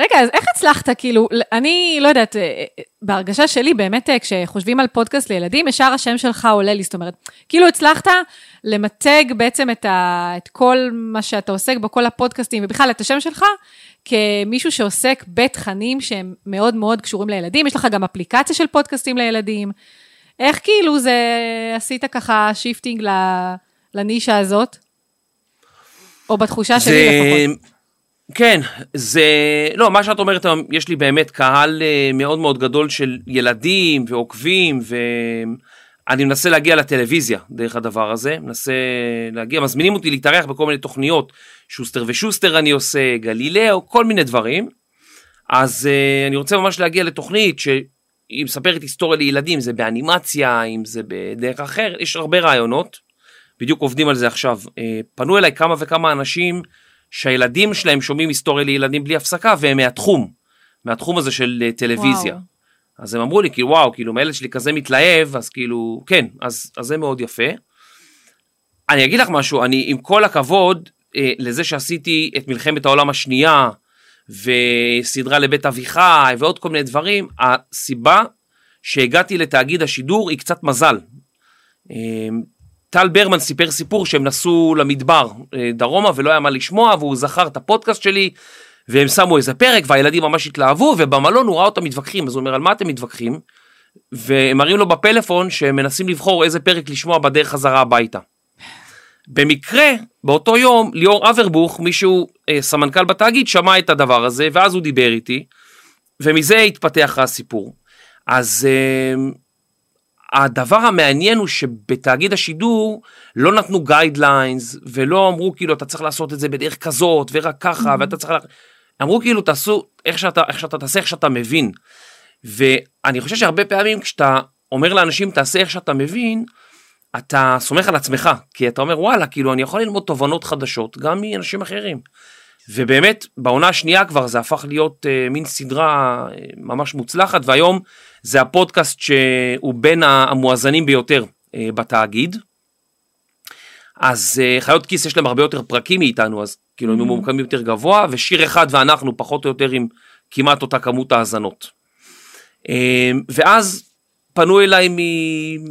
רגע, אז איך הצלחת, כאילו, אני לא יודעת, אה, אה, בהרגשה שלי, באמת, אה, כשחושבים על פודקאסט לילדים, ישר השם שלך עולה לי, זאת אומרת, כאילו הצלחת למתג בעצם את, ה, את כל מה שאתה עוסק בו, כל הפודקאסטים, ובכלל את השם שלך, כמישהו שעוסק בתכנים שהם מאוד מאוד קשורים לילדים, יש לך גם אפליקציה של פודקאסטים לילדים. איך כאילו זה, עשית ככה shifting לנישה הזאת? או בתחושה שלי לפחות. כן, זה, לא, מה שאת אומרת, יש לי באמת קהל אה, מאוד מאוד גדול של ילדים ועוקבים, ואני מנסה להגיע לטלוויזיה דרך הדבר הזה, מנסה להגיע, מזמינים אותי להתארח בכל מיני תוכניות, שוסטר ושוסטר אני עושה, גלילאו, כל מיני דברים, אז אה, אני רוצה ממש להגיע לתוכנית שהיא מספרת היסטוריה לילדים, זה באנימציה, אם זה בדרך אחרת, יש הרבה רעיונות, בדיוק עובדים על זה עכשיו. אה, פנו אליי כמה וכמה אנשים, שהילדים שלהם שומעים היסטוריה לילדים בלי הפסקה והם מהתחום. מהתחום הזה של אה, טלוויזיה. וואו. אז הם אמרו לי, כאילו, וואו, כאילו, מהילד שלי כזה מתלהב, אז כאילו, כן, אז, אז זה מאוד יפה. אני אגיד לך משהו, אני, עם כל הכבוד אה, לזה שעשיתי את מלחמת העולם השנייה, וסדרה לבית אביחי, ועוד כל מיני דברים, הסיבה שהגעתי לתאגיד השידור היא קצת מזל. טל ברמן סיפר סיפור שהם נסעו למדבר אה, דרומה ולא היה מה לשמוע, והוא זכר את הפודקאסט שלי, והם שמו איזה פרק, והילדים ממש התלהבו, ובמלון הוא ראה אותם מתווכחים, אז הוא אומר, על מה אתם מתווכחים? והם מראים לו בפלאפון שהם מנסים לבחור איזה פרק לשמוע בדרך חזרה הביתה. במקרה, באותו יום, ליאור אברבוך, מישהו, אה, סמנכ"ל בתאגיד, שמע את הדבר הזה, ואז הוא דיבר איתי, ומזה התפתח הסיפור. אז אה, הדבר המעניין הוא שבתאגיד השידור לא נתנו guidelines, ולא אמרו כאילו אתה צריך לעשות את זה בדרך כזאת, ורק ככה, ואתה צריך... אמרו כאילו תעשו איך שאתה, איך שאתה תעשה, איך שאתה מבין. ואני חושב שהרבה פעמים כשאתה אומר לאנשים תעשה איך שאתה מבין, אתה סומך על עצמך, כי אתה אומר וואלה, כאילו אני יכול ללמוד תובנות חדשות גם מאנשים אחרים. ובאמת, בעונה השנייה כבר זה הפך להיות uh, מין סדרה uh, ממש מוצלחת, והיום זה הפודקאסט שהוא בין המואזנים ביותר uh, בתאגיד. אז uh, חיות כיס יש להם הרבה יותר פרקים מאיתנו, אז כאילו הם ממוקמים יותר גבוה, ושיר אחד ואנחנו פחות או יותר עם כמעט אותה כמות האזנות. Uh, ואז פנו אליי מ...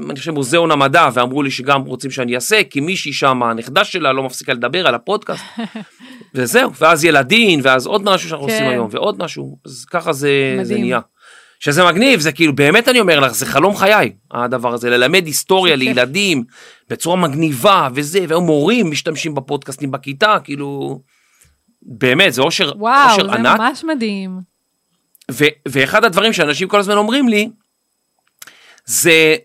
אני חושב מוזיאון המדע ואמרו לי שגם רוצים שאני אעשה כי מישהי שם הנכדה שלה לא מפסיקה לדבר על הפודקאסט וזהו ואז ילדין ואז עוד משהו שאנחנו כן. עושים היום ועוד משהו אז ככה זה, זה. נהיה. שזה מגניב זה כאילו באמת אני אומר לך זה חלום חיי הדבר הזה ללמד היסטוריה זה. לילדים בצורה מגניבה וזה והיום מורים משתמשים בפודקאסטים בכיתה כאילו באמת זה אושר וואו, אושר זה ענק ממש מדהים. ו- ואחד הדברים שאנשים כל הזמן אומרים לי, זה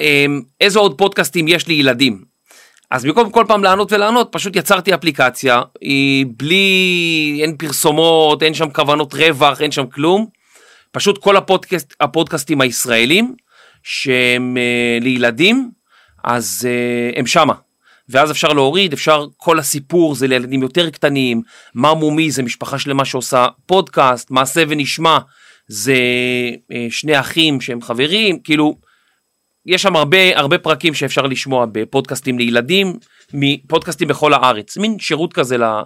אמ, איזה עוד פודקאסטים יש לי ילדים. אז במקום כל פעם לענות ולענות, פשוט יצרתי אפליקציה, היא בלי, אין פרסומות, אין שם כוונות רווח, אין שם כלום. פשוט כל הפודקאסט, הפודקאסטים הישראלים, שהם אה, לילדים, אז אה, הם שמה. ואז אפשר להוריד, אפשר, כל הסיפור זה לילדים יותר קטנים, מה מומי זה משפחה שלמה שעושה פודקאסט, מעשה ונשמע זה אה, שני אחים שהם חברים, כאילו, יש שם הרבה, הרבה פרקים שאפשר לשמוע בפודקאסטים לילדים, מפודקאסטים בכל הארץ, מין שירות כזה ל-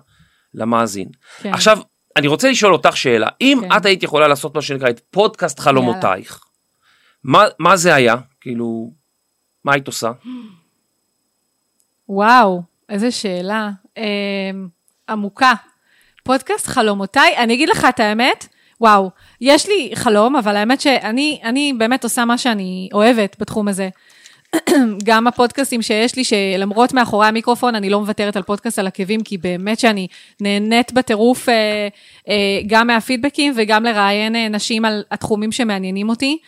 למאזין. כן. עכשיו, אני רוצה לשאול אותך שאלה, אם כן. את היית יכולה לעשות מה שנקרא את פודקאסט חלומותייך, מה, מה זה היה? כאילו, מה היית עושה? וואו, איזה שאלה. אה, עמוקה. פודקאסט חלומותיי, אני אגיד לך את האמת, וואו, יש לי חלום, אבל האמת שאני אני באמת עושה מה שאני אוהבת בתחום הזה. גם הפודקאסטים שיש לי, שלמרות מאחורי המיקרופון, אני לא מוותרת על פודקאסט על עקבים, כי באמת שאני נהנית בטירוף אה, אה, גם מהפידבקים וגם לראיין אה, נשים על התחומים שמעניינים אותי.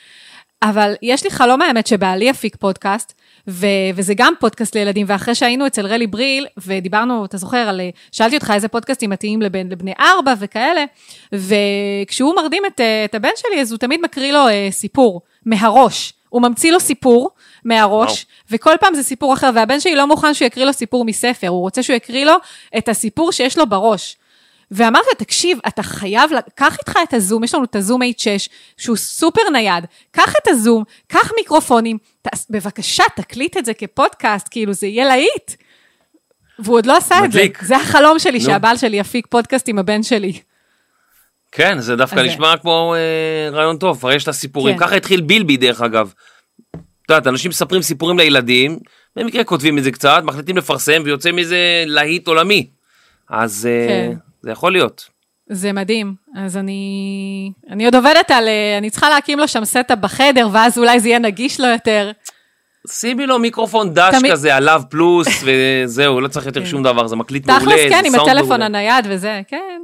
אבל יש לי חלום האמת שבעלי יפיק פודקאסט, ו- וזה גם פודקאסט לילדים, ואחרי שהיינו אצל רלי בריל, ודיברנו, אתה זוכר, על, שאלתי אותך איזה פודקאסטים מתאים לבן, לבני ארבע וכאלה, וכשהוא מרדים את, אה, את הבן שלי, אז הוא תמיד מקריא לו אה, סיפור מהראש. הוא ממציא לו סיפור מהראש, וואו. וכל פעם זה סיפור אחר, והבן שלי לא מוכן שהוא יקריא לו סיפור מספר, הוא רוצה שהוא יקריא לו את הסיפור שיש לו בראש. ואמרתי לו, תקשיב, אתה חייב, קח איתך את הזום, יש לנו את הזום H6, שהוא סופר נייד, קח את הזום, קח מיקרופונים, ת, בבקשה, תקליט את זה כפודקאסט, כאילו זה יהיה להיט. והוא עוד לא עשה את זה. מדליק. זה החלום שלי, נו. שהבעל שלי יפיק פודקאסט עם הבן שלי. כן, זה דווקא אז זה- נשמע כמו אה, רעיון טוב, כבר יש את הסיפורים. כן. ככה התחיל בילבי דרך אגב. את יודעת, אנשים מספרים סיפורים לילדים, במקרה כותבים את זה קצת, מחליטים לפרסם ויוצא מזה להיט עולמי. אז אה, כן. זה יכול להיות. זה מדהים. אז אני, אני עוד עובדת על, אה, אני צריכה להקים לו שם setup בחדר, ואז אולי זה יהיה נגיש לו יותר. שימי לו מיקרופון דש תמיד- כזה עליו פלוס וזהו, לא צריך יותר שום דבר, זה מקליט מעולה. תכלס, זה כן, עם סאונד הטלפון מעולה. הנייד וזה, כן.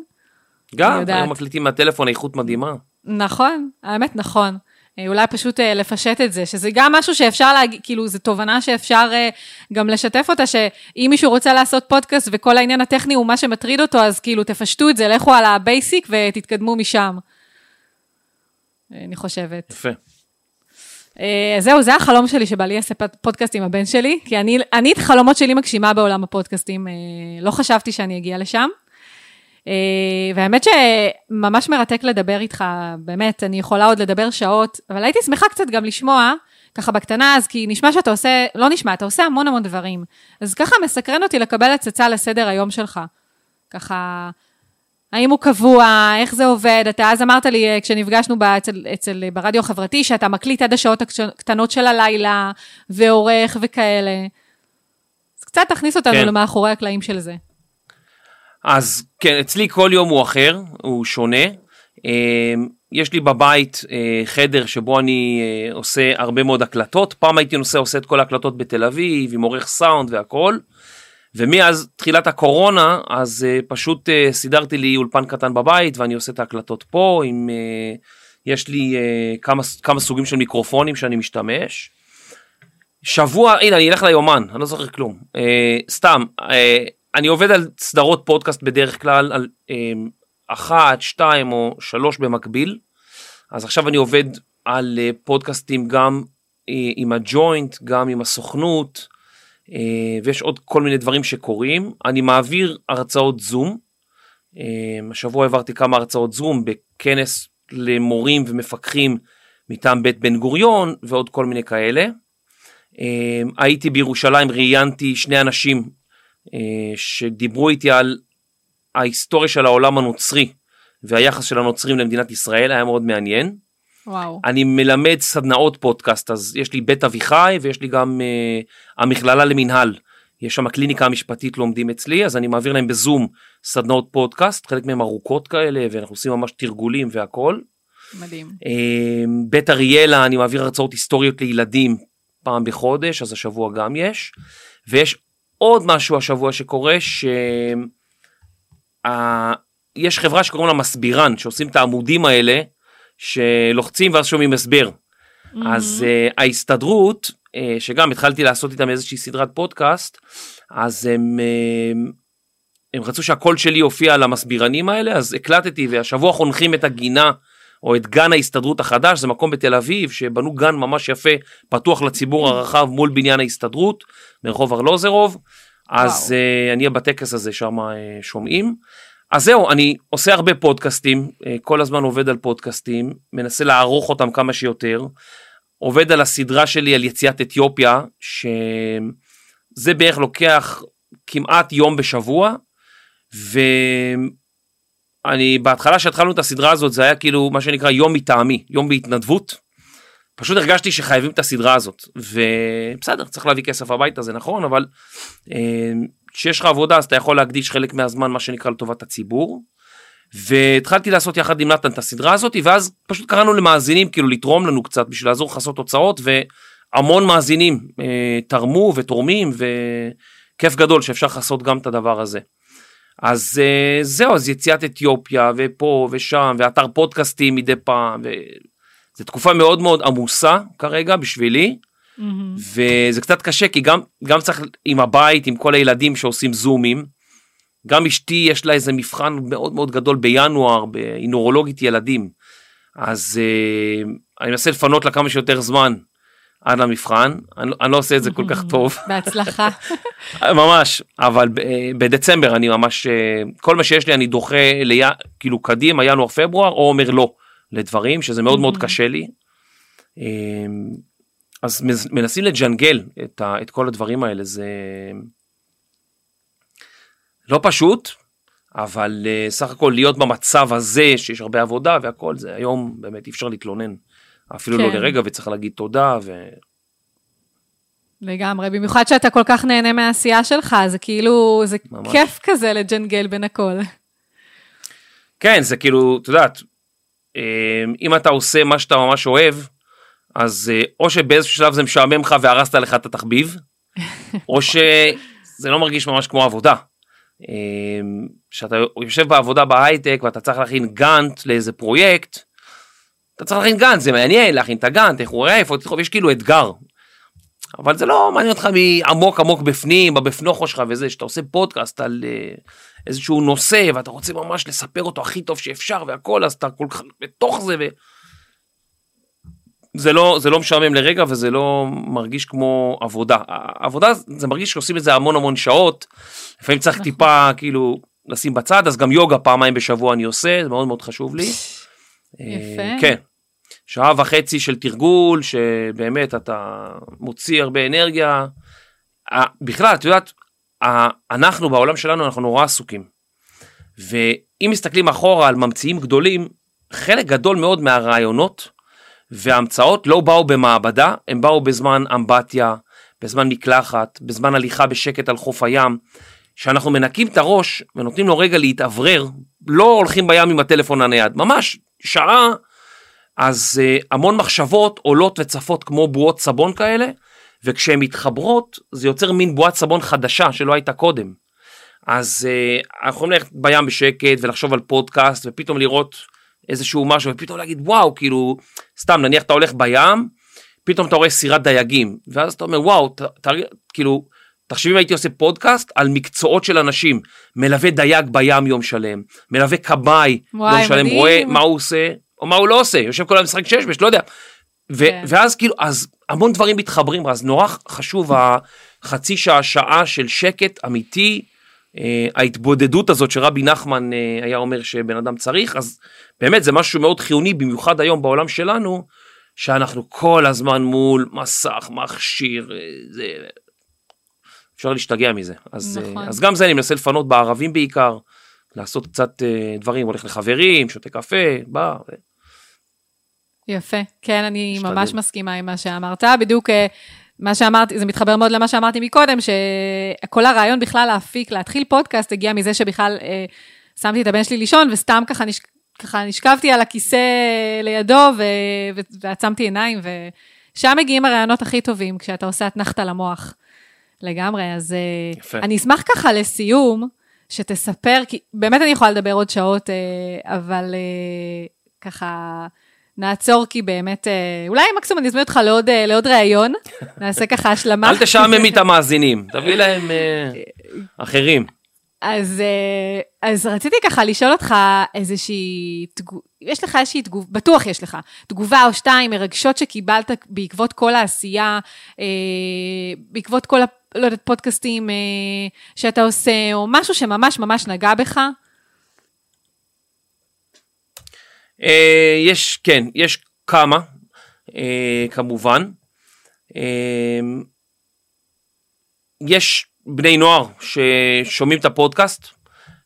גם. היום מקליטים מהטלפון איכות מדהימה. נכון, האמת נכון. אה, אולי פשוט אה, לפשט את זה, שזה גם משהו שאפשר להגיד, כאילו, זו תובנה שאפשר אה, גם לשתף אותה, שאם מישהו רוצה לעשות פודקאסט וכל העניין הטכני הוא מה שמטריד אותו, אז כאילו, תפשטו את זה, לכו על ה basic ותתקדמו משם. אני חושבת. יפה. אה, זהו, זה החלום שלי שבעלי יעשה פוד- פודקאסט עם הבן שלי, כי אני, אני את החלומות שלי מגשימה בעולם הפודקאסטים, אה, לא חשבתי שאני אגיע לשם. והאמת שממש מרתק לדבר איתך, באמת, אני יכולה עוד לדבר שעות, אבל הייתי שמחה קצת גם לשמוע, ככה בקטנה, אז כי נשמע שאתה עושה, לא נשמע, אתה עושה המון המון דברים. אז ככה מסקרן אותי לקבל הצצה לסדר היום שלך. ככה, האם הוא קבוע, איך זה עובד? אתה אז אמרת לי, אה, כשנפגשנו אצל, אצל, ברדיו החברתי, שאתה מקליט עד השעות הקטנות של הלילה, ועורך וכאלה. אז קצת תכניס אותנו כן. למאחורי הקלעים של זה. אז כן, אצלי כל יום הוא אחר, הוא שונה. אה, יש לי בבית אה, חדר שבו אני עושה הרבה מאוד הקלטות. פעם הייתי נוסע, עושה את כל ההקלטות בתל אביב, עם עורך סאונד והכל. ומאז תחילת הקורונה, אז פשוט סידרתי לי אולפן קטן בבית ואני עושה את ההקלטות פה, עם, יש לי כמה, כמה סוגים של מיקרופונים שאני משתמש. שבוע, הנה אני אלך ליומן, אני לא זוכר כלום. סתם, אני עובד על סדרות פודקאסט בדרך כלל, על uh, אחת, שתיים או שלוש במקביל. אז עכשיו אני עובד על uh, פודקאסטים גם uh, עם הג'וינט, גם עם הסוכנות. אה, ויש עוד כל מיני דברים שקורים. אני מעביר הרצאות זום. אה, השבוע העברתי כמה הרצאות זום בכנס למורים ומפקחים מטעם בית בן גוריון ועוד כל מיני כאלה. אה, הייתי בירושלים, ראיינתי שני אנשים שדיברו איתי על ההיסטוריה של העולם הנוצרי והיחס של הנוצרים למדינת ישראל, היה מאוד מעניין. וואו. אני מלמד סדנאות פודקאסט, אז יש לי בית אביחי ויש לי גם uh, המכללה למינהל. יש שם הקליניקה המשפטית לומדים אצלי, אז אני מעביר להם בזום סדנאות פודקאסט, חלק מהם ארוכות כאלה, ואנחנו עושים ממש תרגולים והכל. מדהים. Uh, בית אריאלה, אני מעביר הרצאות היסטוריות לילדים פעם בחודש, אז השבוע גם יש. ויש עוד משהו השבוע שקורה, ש... Uh, יש חברה שקוראים לה מסבירן, שעושים את העמודים האלה, שלוחצים ואז שומעים הסבר. Mm-hmm. אז uh, ההסתדרות, uh, שגם התחלתי לעשות איתם איזושהי סדרת פודקאסט, אז הם, uh, הם רצו שהקול שלי יופיע על המסבירנים האלה, אז הקלטתי והשבוע חונכים את הגינה. או את גן ההסתדרות החדש, זה מקום בתל אביב שבנו גן ממש יפה, פתוח לציבור הרחב מול בניין ההסתדרות, ברחוב ארלוזרוב, אז uh, אני בטקס הזה שם uh, שומעים. אז זהו, אני עושה הרבה פודקאסטים, אה, כל הזמן עובד על פודקאסטים, מנסה לערוך אותם כמה שיותר, עובד על הסדרה שלי על יציאת אתיופיה, שזה בערך לוקח כמעט יום בשבוע, ואני בהתחלה שהתחלנו את הסדרה הזאת זה היה כאילו מה שנקרא יום מטעמי, יום בהתנדבות. פשוט הרגשתי שחייבים את הסדרה הזאת, ובסדר, צריך להביא כסף הביתה, זה נכון, אבל אה, כשיש לך עבודה אז אתה יכול להקדיש חלק מהזמן מה שנקרא לטובת הציבור. והתחלתי לעשות יחד עם נתן את הסדרה הזאת ואז פשוט קראנו למאזינים כאילו לתרום לנו קצת בשביל לעזור לכסות הוצאות והמון מאזינים אה, תרמו ותורמים וכיף גדול שאפשר לכסות גם את הדבר הזה. אז אה, זהו אז יציאת אתיופיה ופה ושם ואתר פודקאסטים מדי פעם וזו תקופה מאוד מאוד עמוסה כרגע בשבילי. Mm-hmm. וזה קצת קשה כי גם גם צריך עם הבית עם כל הילדים שעושים זומים. גם אשתי יש לה איזה מבחן מאוד מאוד גדול בינואר היא נורולוגית ילדים. אז uh, אני מנסה לפנות לה כמה שיותר זמן עד למבחן אני, אני לא עושה את זה כל כך טוב. בהצלחה. ממש אבל בדצמבר אני ממש כל מה שיש לי אני דוחה לי, כאילו קדימה ינואר פברואר או אומר לא לדברים שזה מאוד מאוד קשה לי. אמ, אז מנסים לג'נגל את, ה, את כל הדברים האלה, זה לא פשוט, אבל uh, סך הכל להיות במצב הזה שיש הרבה עבודה והכל, זה היום באמת אי אפשר להתלונן. אפילו לא כן. לא לרגע וצריך להגיד תודה ו... לגמרי, במיוחד שאתה כל כך נהנה מהעשייה שלך, זה כאילו, זה ממש. כיף כזה לג'נגל בין הכל. כן, זה כאילו, את יודעת, אה, אם אתה עושה מה שאתה ממש אוהב, אז אה, או שבאיזשהו שלב זה משעמם לך והרסת לך את התחביב, או שזה לא מרגיש ממש כמו עבודה. כשאתה יושב בעבודה בהייטק ואתה צריך להכין גאנט לאיזה פרויקט, אתה צריך להכין גאנט, זה מעניין להכין את הגאנט, איך הוא רואה, איפה תדחוף, יש כאילו אתגר. אבל זה לא מעניין אותך מעמוק עמוק בפנים, בבפנוכו שלך וזה, שאתה עושה פודקאסט על uh, איזשהו נושא ואתה רוצה ממש לספר אותו הכי טוב שאפשר והכל, אז אתה כל כך בתוך זה. ו... זה לא, זה לא משעמם לרגע וזה לא מרגיש כמו עבודה. עבודה זה מרגיש שעושים את זה המון המון שעות, לפעמים צריך נכון. טיפה כאילו לשים בצד, אז גם יוגה פעמיים בשבוע אני עושה, זה מאוד מאוד חשוב לי. יפה. אה, כן. שעה וחצי של תרגול, שבאמת אתה מוציא הרבה אנרגיה. בכלל, את יודעת, אנחנו בעולם שלנו, אנחנו נורא עסוקים. ואם מסתכלים אחורה על ממציאים גדולים, חלק גדול מאוד מהרעיונות וההמצאות לא באו במעבדה, הם באו בזמן אמבטיה, בזמן מקלחת, בזמן הליכה בשקט על חוף הים. שאנחנו מנקים את הראש ונותנים לו רגע להתאוורר, לא הולכים בים עם הטלפון הנייד, ממש שעה, אז uh, המון מחשבות עולות וצפות כמו בועות סבון כאלה, וכשהן מתחברות זה יוצר מין בועת סבון חדשה שלא הייתה קודם. אז uh, אנחנו יכולים ללכת בים בשקט ולחשוב על פודקאסט ופתאום לראות איזשהו משהו ופתאום להגיד וואו כאילו סתם נניח אתה הולך בים פתאום אתה רואה סירת דייגים ואז אתה אומר וואו ת, ת, כאילו תחשבי אם הייתי עושה פודקאסט על מקצועות של אנשים מלווה דייג בים יום שלם מלווה כבאי יום שלם מדהים. רואה מה הוא עושה או מה הוא לא עושה יושב כל היום משחק שש בש לא יודע. ו- כן. ואז כאילו אז המון דברים מתחברים אז נורא חשוב החצי שעה שעה של שקט אמיתי אה, ההתבודדות הזאת שרבי נחמן אה, היה אומר שבן אדם צריך אז באמת זה משהו מאוד חיוני במיוחד היום בעולם שלנו שאנחנו כל הזמן מול מסך מכשיר אה, זה אפשר להשתגע מזה אז, נכון. אה, אז גם זה אני מנסה לפנות בערבים בעיקר לעשות קצת אה, דברים הולך לחברים שותה קפה בא ו- יפה. כן, אני משתדל. ממש מסכימה עם מה שאמרת. בדיוק אה, מה שאמרתי, זה מתחבר מאוד למה שאמרתי מקודם, שכל הרעיון בכלל להפיק, להתחיל פודקאסט, הגיע מזה שבכלל אה, שמתי את הבן שלי לישון, וסתם ככה, נש... ככה נשכבתי על הכיסא לידו, ו... ו... ועצמתי עיניים, ושם מגיעים הרעיונות הכי טובים, כשאתה עושה אתנחתה למוח. לגמרי, אז אה, יפה. אני אשמח ככה לסיום, שתספר, כי באמת אני יכולה לדבר עוד שעות, אה, אבל אה, ככה נעצור, כי באמת, אולי מקסימום אני אזמין אותך לעוד, לעוד ראיון, נעשה ככה השלמה. אל תשעממי את המאזינים תביא להם אחרים אז, אז רציתי ככה לשאול אותך איזושהי, יש לך איזושהי תגובה, בטוח יש לך, תגובה או שתיים מרגשות שקיבלת בעקבות כל העשייה, בעקבות כל, לא יודעת, פודקאסטים אה, שאתה עושה, או משהו שממש ממש נגע בך? אה, יש, כן, יש כמה, אה, כמובן. אה, יש בני נוער ששומעים את הפודקאסט,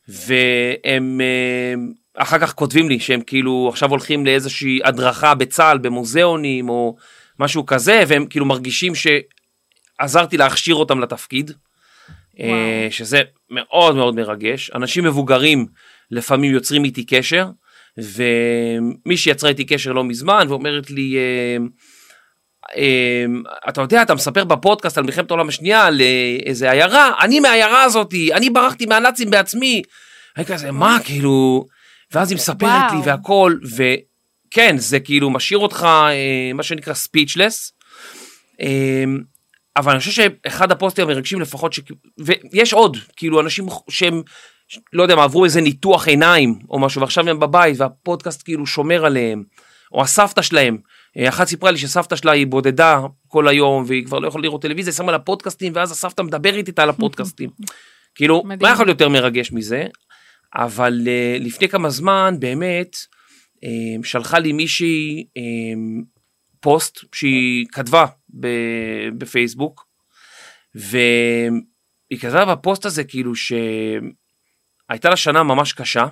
והם אה, אחר כך כותבים לי שהם כאילו עכשיו הולכים לאיזושהי הדרכה בצה"ל, במוזיאונים או משהו כזה, והם כאילו מרגישים שעזרתי להכשיר אותם לתפקיד. אה, וואו. שזה מאוד מאוד מרגש. אנשים מבוגרים לפעמים יוצרים איתי קשר, ומישהי יצרה איתי קשר לא מזמן ואומרת לי, אה, אה, אתה יודע, אתה מספר בפודקאסט על מלחמת העולם השנייה, על איזה עיירה, אני מהעיירה הזאתי, אני ברחתי מהנאצים בעצמי. אני כזה, מה, כאילו... ואז היא מספרת. לי והכל, וכן, זה כאילו משאיר אותך, מה שנקרא ספיצ'לס. אבל אני חושב שאחד הפוסטים המרגשים לפחות, ש... ויש עוד, כאילו אנשים שהם, לא יודע, מה, עברו איזה ניתוח עיניים או משהו, ועכשיו הם בבית והפודקאסט כאילו שומר עליהם, או הסבתא שלהם. אה, אחת סיפרה לי שסבתא שלה היא בודדה כל היום, והיא כבר לא יכולה לראות טלוויזיה, היא שמה לה פודקאסטים, ואז הסבתא מדברת איתה על הפודקאסטים. כאילו, מדהים. מה יכול להיות יותר מרגש מזה? אבל uh, לפני כמה זמן, באמת, um, שלחה לי מישהי um, פוסט שהיא כתבה בפייסבוק, והיא כתבה בפוסט הזה כאילו שהייתה לה שנה ממש קשה,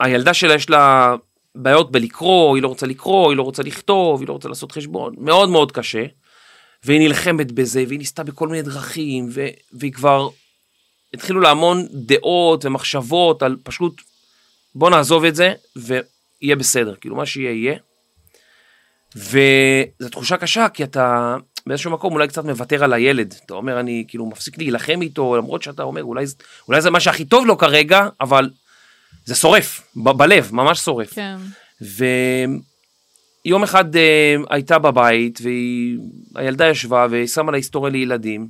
והילדה שלה יש לה בעיות בלקרוא, היא לא רוצה לקרוא, היא לא רוצה לכתוב, היא לא רוצה לעשות חשבון, מאוד מאוד קשה, והיא נלחמת בזה, והיא ניסתה בכל מיני דרכים, ו- והיא כבר התחילו לה המון דעות ומחשבות על פשוט בוא נעזוב את זה ויהיה בסדר, כאילו מה שיהיה יהיה. וזו תחושה קשה כי אתה באיזשהו מקום אולי קצת מוותר על הילד, אתה אומר אני כאילו מפסיק להילחם איתו למרות שאתה אומר אולי, אולי זה מה שהכי טוב לו כרגע אבל זה שורף ב- בלב, ממש שורף. כן. ויום אחד אה, הייתה בבית והילדה ישבה והיא שמה לה היסטוריה לילדים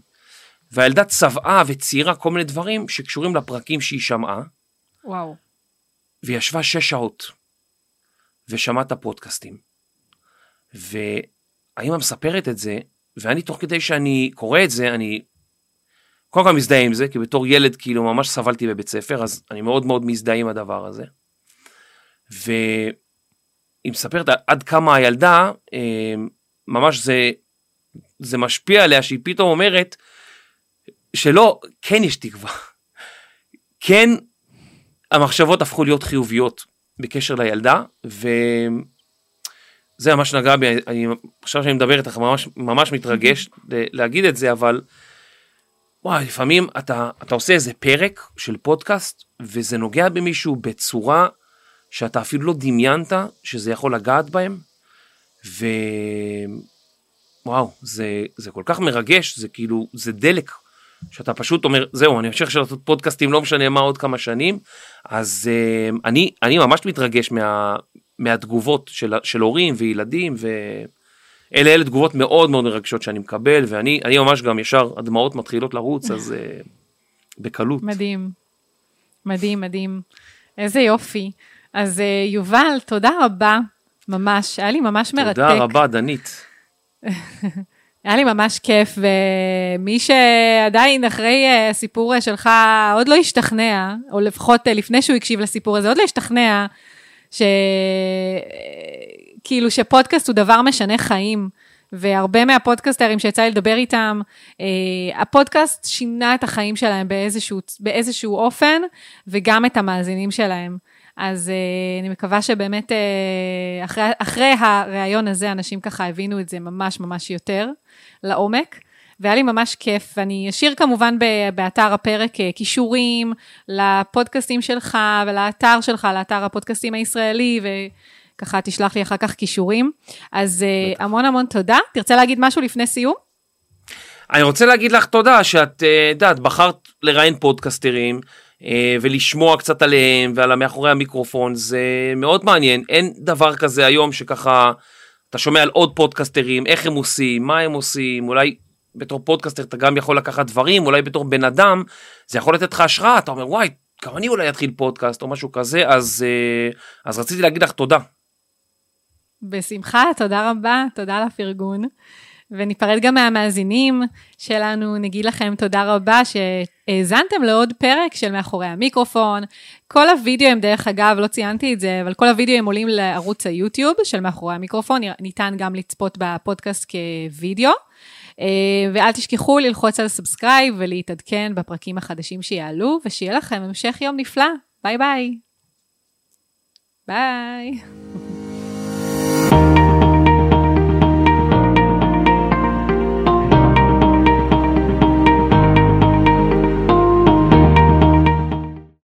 והילדה צבעה וציירה כל מיני דברים שקשורים לפרקים שהיא שמעה וואו. והיא ישבה שש שעות ושמעה את הפודקאסטים. והאמא מספרת את זה ואני תוך כדי שאני קורא את זה אני קודם כל מזדהה עם זה, כי בתור ילד כאילו ממש סבלתי בבית ספר, אז אני מאוד מאוד מזדהה עם הדבר הזה. והיא מספרת עד כמה הילדה, אה, ממש זה, זה משפיע עליה, שהיא פתאום אומרת, שלא, כן יש תקווה. כן, המחשבות הפכו להיות חיוביות בקשר לילדה, וזה ממש נגע בי, אני, עכשיו שאני מדבר איתך ממש, ממש מתרגש להגיד את זה, אבל וואי, לפעמים אתה, אתה עושה איזה פרק של פודקאסט, וזה נוגע במישהו בצורה שאתה אפילו לא דמיינת שזה יכול לגעת בהם, ווואו, זה, זה כל כך מרגש, זה כאילו, זה דלק. שאתה פשוט אומר, זהו, אני אמשיך לעשות פודקאסטים, לא משנה מה עוד כמה שנים, אז uh, אני, אני ממש מתרגש מה, מהתגובות של, של הורים וילדים, ואלה אלה תגובות מאוד מאוד מרגשות שאני מקבל, ואני ממש גם ישר, הדמעות מתחילות לרוץ, אז uh, בקלות. מדהים, מדהים, מדהים. איזה יופי. אז uh, יובל, תודה רבה, ממש, היה לי ממש מרתק. תודה רבה, דנית. היה לי ממש כיף, ומי שעדיין אחרי אה, הסיפור שלך עוד לא השתכנע, או לפחות לפני שהוא הקשיב לסיפור הזה, עוד לא השתכנע, שכאילו שפודקאסט הוא דבר משנה חיים. והרבה מהפודקאסטרים שיצא לי לדבר איתם, אה, הפודקאסט שינה את החיים שלהם באיזשהו, באיזשהו אופן, וגם את המאזינים שלהם. אז uh, אני מקווה שבאמת uh, אחרי, אחרי הריאיון הזה, אנשים ככה הבינו את זה ממש ממש יותר לעומק. והיה לי ממש כיף, ואני אשאיר כמובן באתר הפרק uh, כישורים לפודקאסטים שלך ולאתר שלך, לאתר הפודקאסטים הישראלי, וככה תשלח לי אחר כך כישורים. אז uh, המון המון תודה. תרצה להגיד משהו לפני סיום? אני רוצה להגיד לך תודה שאת יודעת, בחרת לראיין פודקסטרים. אה, ולשמוע קצת עליהם ועל המאחורי המיקרופון, זה מאוד מעניין. אין דבר כזה היום שככה אתה שומע על עוד פודקסטרים, איך הם עושים, מה הם עושים, אולי בתור פודקסטר אתה גם יכול לקחת דברים, אולי בתור בן אדם, זה יכול לתת לך השראה, אתה אומר וואי, גם אני אולי אתחיל פודקאסט או משהו כזה, אז, אה, אז רציתי להגיד לך תודה. בשמחה, תודה רבה, תודה על הפרגון. וניפרד גם מהמאזינים שלנו, נגיד לכם תודה רבה שהאזנתם לעוד פרק של מאחורי המיקרופון. כל הוידאוים, דרך אגב, לא ציינתי את זה, אבל כל הוידאוים עולים לערוץ היוטיוב של מאחורי המיקרופון, ניתן גם לצפות בפודקאסט כוידאו. אה, ואל תשכחו ללחוץ על subscribe ולהתעדכן בפרקים החדשים שיעלו, ושיהיה לכם המשך יום נפלא. ביי ביי. ביי.